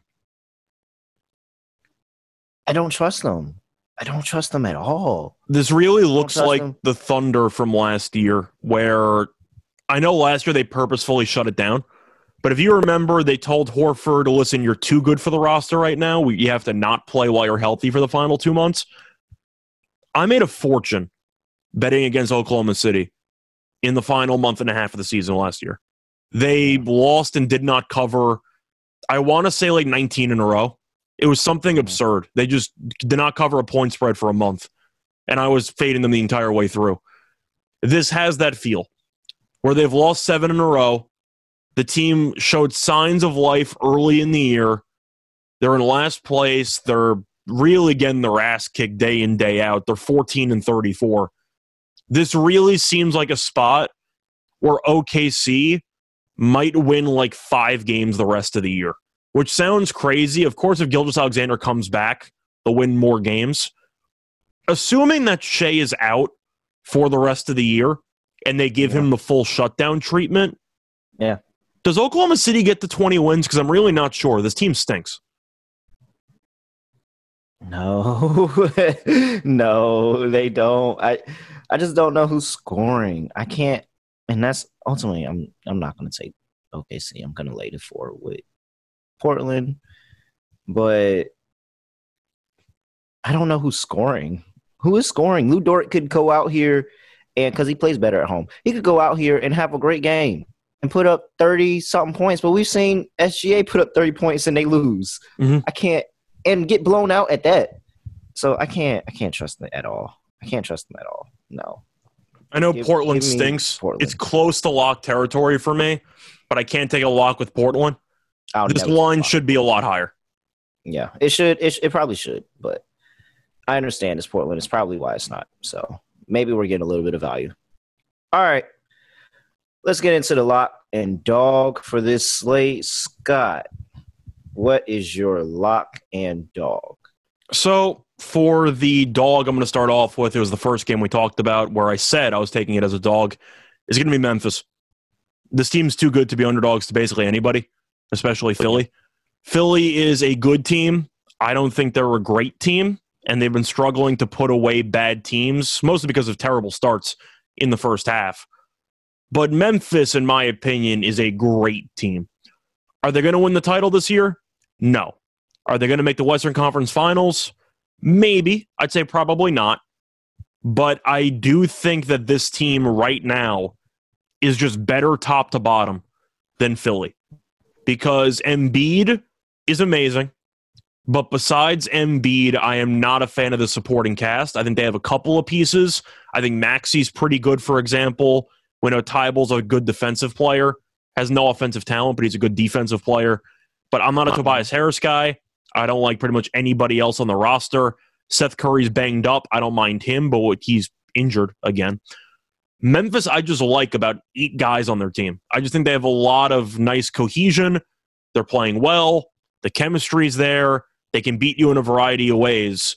I don't trust them. I don't trust them at all. This really looks like them. the Thunder from last year, where I know last year they purposefully shut it down. But if you remember, they told Horford, listen, you're too good for the roster right now. You have to not play while you're healthy for the final two months. I made a fortune betting against Oklahoma City in the final month and a half of the season last year. They lost and did not cover, I want to say like 19 in a row. It was something absurd. They just did not cover a point spread for a month. And I was fading them the entire way through. This has that feel where they've lost seven in a row. The team showed signs of life early in the year. They're in last place. They're really getting their ass kicked day in, day out. They're 14 and 34. This really seems like a spot where OKC might win like five games the rest of the year, which sounds crazy. Of course, if Gilgeous-Alexander comes back, they'll win more games. Assuming that Shai is out for the rest of the year and they give yeah. him the full shutdown treatment. Yeah. Does Oklahoma City get to 20 wins? Because I'm really not sure. This team stinks. No, no, they don't. I I just don't know who's scoring. I can't, and that's ultimately I'm I'm not going to take OKC. I'm going to lay the four with Portland, but I don't know who's scoring. Who is scoring? Lu Dort could go out here and because he plays better at home, he could go out here and have a great game and put up 30 something points. But we've seen SGA put up 30 points and they lose. Mm-hmm. I can't and get blown out at that. So I can't I can't trust them at all. I can't trust them at all. No. I know give, Portland give stinks. Portland. It's close to lock territory for me, but I can't take a lock with Portland. This line should be a lot higher. Yeah, it should. It, it probably should, but I understand it's Portland. It's probably why it's not. So maybe we're getting a little bit of value. All right, let's get into the lock and dog for this slate. Scott, what is your lock and dog? So for the dog, I'm going to start off with. It was the first game we talked about where I said I was taking it as a dog. Is going to be Memphis. This team's too good to be underdogs to basically anybody, especially Philly. Philly is a good team. I don't think they're a great team, and they've been struggling to put away bad teams, mostly because of terrible starts in the first half. But Memphis, in my opinion, is a great team. Are they going to win the title this year? No. Are they going to make the Western Conference Finals? Maybe. I'd say probably not. But I do think that this team right now is just better top to bottom than Philly because Embiid is amazing. But besides Embiid, I am not a fan of the supporting cast. I think they have a couple of pieces. I think Maxey's pretty good, for example. We know Thybulle's a good defensive player, has no offensive talent, but he's a good defensive player. But I'm not a Tobias Harris guy. I don't like pretty much anybody else on the roster. Seth Curry's banged up. I don't mind him, but he's injured again. Memphis, I just like about eight guys on their team. I just think they have a lot of nice cohesion. They're playing well. The chemistry's there. They can beat you in a variety of ways.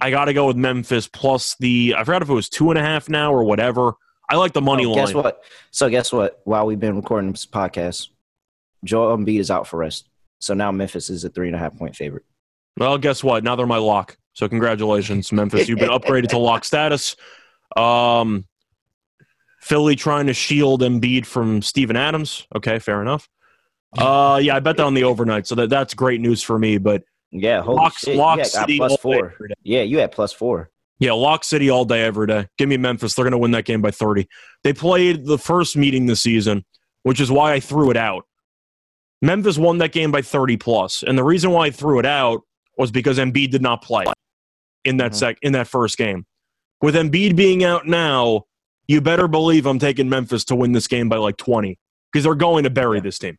I got to go with Memphis plus the. I forgot if it was two and a half now or whatever. I like the money Oh, line. guess what? So guess what? While we've been recording this podcast, Joel Embiid is out for rest. So now Memphis is a three and a half point favorite. Well, guess what? Now they're my lock. So congratulations, Memphis. You've been upgraded to lock status. Um, Philly trying to shield Embiid from Steven Adams. Okay, fair enough. Uh, yeah, I bet that on the overnight. So that, that's great news for me. But Yeah, holy Lock, shit. Lock City plus four. Yeah, you had plus four. Yeah, Lock City all day, every day. Give me Memphis. They're going to win that game by 30. They played the first meeting this season, which is why I threw it out. Memphis won that game by 30 plus, and the reason why I threw it out was because Embiid did not play in that Mhm. sec in that first game. With Embiid being out now, you better believe I'm taking Memphis to win this game by like 20 because they're going to bury Yeah. this team.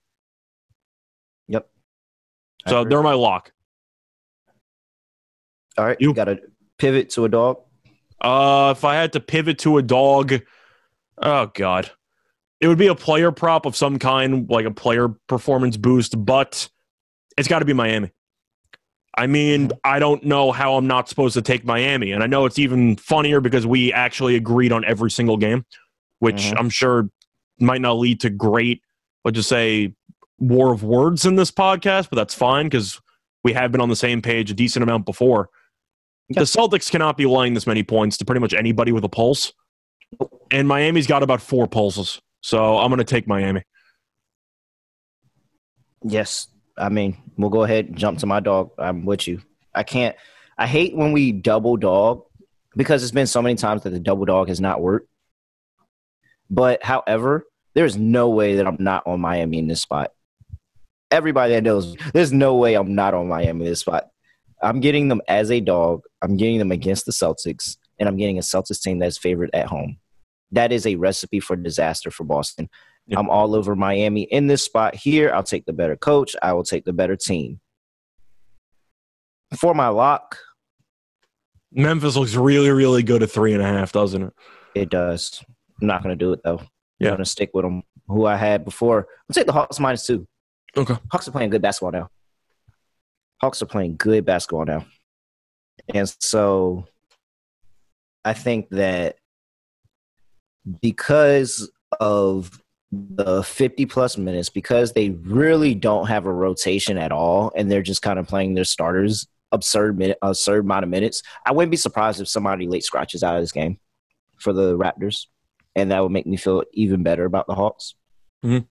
I So agree. they're my lock. all right. you- You got to pivot to a dog. Uh, if I had to pivot to a dog, oh god, it would be a player prop of some kind, like a player performance boost. But it's got to be Miami. I mean, I don't know how I'm not supposed to take Miami, and I know it's even funnier because we actually agreed on every single game, which Mhm. I'm sure might not lead to great, let's just say, war of words in this podcast. But that's fine because we have been on the same page a decent amount before. The Celtics cannot be laying this many points to pretty much anybody with a pulse. And Miami's got about four pulses. So I'm going to take Miami. Yes. I mean, we'll go ahead and jump to my dog. I'm with you. I can't. I hate when we double dog because it's been so many times that the double dog has not worked. But however, there's no way that I'm not on Miami in this spot. Everybody that knows, there's no way I'm not on Miami in this spot. I'm getting them as a dog. I'm getting them against the Celtics, and I'm getting a Celtics team that's favored at home. That is a recipe for disaster for Boston. Yeah. I'm all over Miami in this spot here. I'll take the better coach. I will take the better team. For my lock, Memphis looks really, really good at three and a half, doesn't it? it does. I'm not going to do it though. Yeah. I'm going to stick with them. Who I had before. I'll take the Hawks minus two. Okay. Hawks are playing good basketball now. Hawks are playing good basketball now. And so I think that because of the 50 plus minutes, because they really don't have a rotation at all, and they're just kind of playing their starters absurd minute, absurd amount of minutes, I wouldn't be surprised if somebody late scratches out of this game for the Raptors, and that would make me feel even better about the Hawks. Mhm.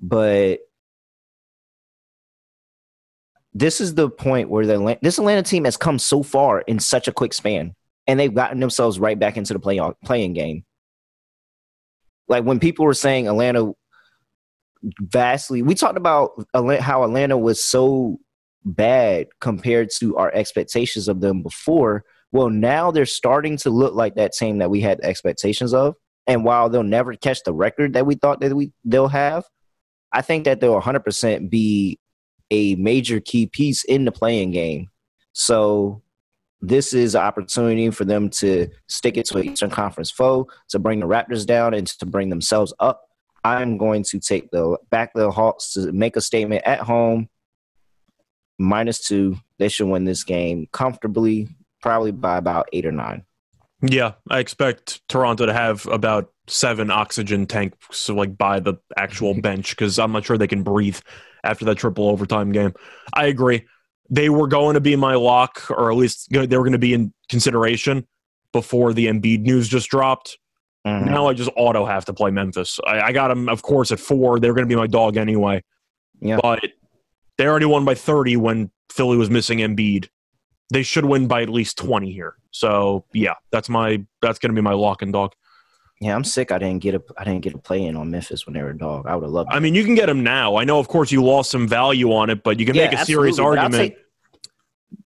But this is the point where the this Atlanta team has come so far in such a quick span, and they've gotten themselves right back into the play playing game. Like when people were saying Atlanta vastly, we talked about how Atlanta was so bad compared to our expectations of them before. Well, now they're starting to look like that team that we had expectations of. And while they'll never catch the record that we thought that we they'll have, I think that they'll 100% be a major key piece in the playing game. So this is an opportunity for them to stick it to an Eastern Conference foe, to bring the Raptors down and to bring themselves up. I'm going to take the back the Hawks to make a statement at home. Minus two. They should win this game comfortably, probably by about eight or nine. Yeah, I expect Toronto to have about seven oxygen tanks like by the actual bench because I'm not sure they can breathe after that triple overtime game. I agree. They were going to be my lock, or at least they were going to be in consideration before the Embiid news just dropped. Mhm. Now I just auto have to play Memphis. I, I got them, of course, at four. They're going to be my dog anyway. Yeah. But they already won by 30 when Philly was missing Embiid. they should win by at least 20 here. So yeah, that's my that's going to be my lock and dog. Yeah, I'm sick. I didn't get a I didn't get a play in on Memphis when they were a dog. I would have loved. I mean, you can get them now. I know, of course, you lost some value on it, but you can Yeah, make a serious absolutely, argument take-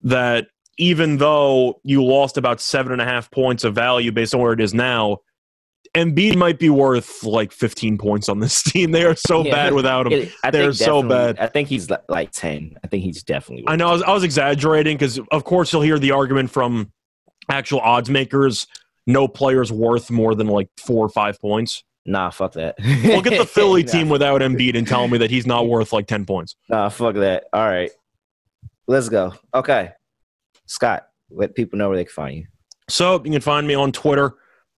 that even though you lost about seven and a half points of value based on where it is now, Embiid might be worth like 15 points on this team. They are so Yeah. bad without him. They're so bad. I think he's like ten. I think he's definitely. I know I was, I was exaggerating because, of course, you'll hear the argument from actual odds makers. No player's worth more than like four or five points. Nah, fuck that. Look at the Philly Nah. team without Embiid and tell me that he's not worth like 10 points. Nah, fuck that. All right, let's go. Okay, Scott, let people know where they can find you. So you can find me on Twitter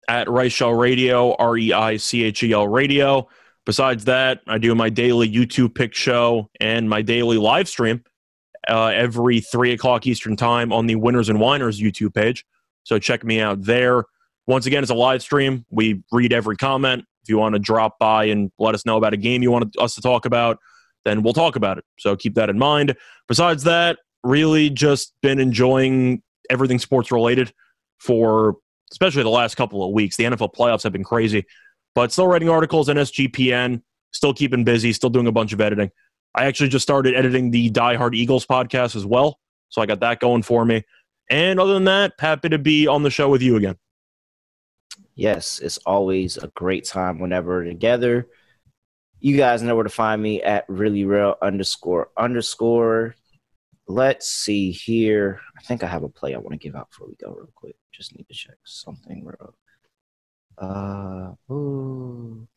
at Reichel Radio, R E I C H E L Radio. Besides that, I do my daily YouTube pick show and my daily live stream uh, every three o'clock Eastern time on the Winners and Winers YouTube page. So check me out there. Once again, it's a live stream. We read every comment. If you want to drop by and let us know about a game you want us to talk about, then we'll talk about it. So keep that in mind. Besides that, really just been enjoying everything sports related for especially the last couple of weeks. The NFL playoffs have been crazy, but still writing articles in SGPN, still keeping busy, still doing a bunch of editing. I actually just started editing the Die Hard Eagles podcast as well, so I got that going for me. And other than that, happy to be on the show with you again. Yes, it's always a great time whenever we're together. You guys know where to find me at really real underscore underscore. Let's see here. I think I have a play I want to give out before we go real quick. Just need to check something real. Uh, ooh.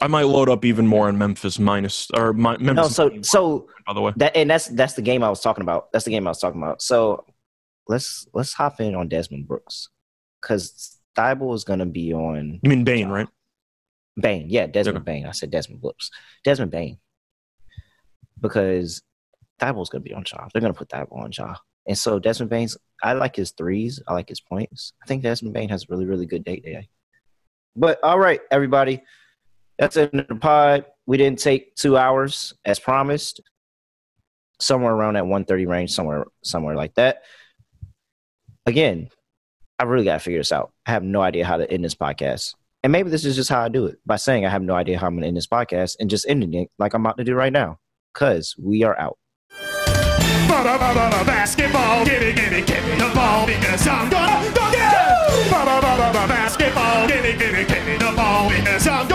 I might load up even more in Memphis minus or my, Memphis. No, so so by the way, that and that's that's the game I was talking about. That's the game I was talking about. So let's let's hop in on Desmond Brooks because Thybulle is gonna be on you mean Bane, right? Bane. Yeah, Desmond Okay. Bane. I said Desmond Brooks. Desmond Bane. Because Thybulle's gonna be on Shaw. They're gonna put Thybulle on Shaw. And so Desmond Bane's I like his threes. I like his points. I think Desmond Bane has a really, really good day today. But all right, everybody. That's end of the pod. We didn't take two hours as promised. Somewhere around that 130 range, somewhere somewhere like that again, I really got to figure this out. I have no idea how to end this podcast. And maybe this is just how I do it by saying I have no idea how I'm going to end this podcast and just ending it like I'm about to do right now. Because we are out. Basketball, give me, give me, give me the ball because I'm gonna go it. Basketball, give me, give me, give me the ball because I'm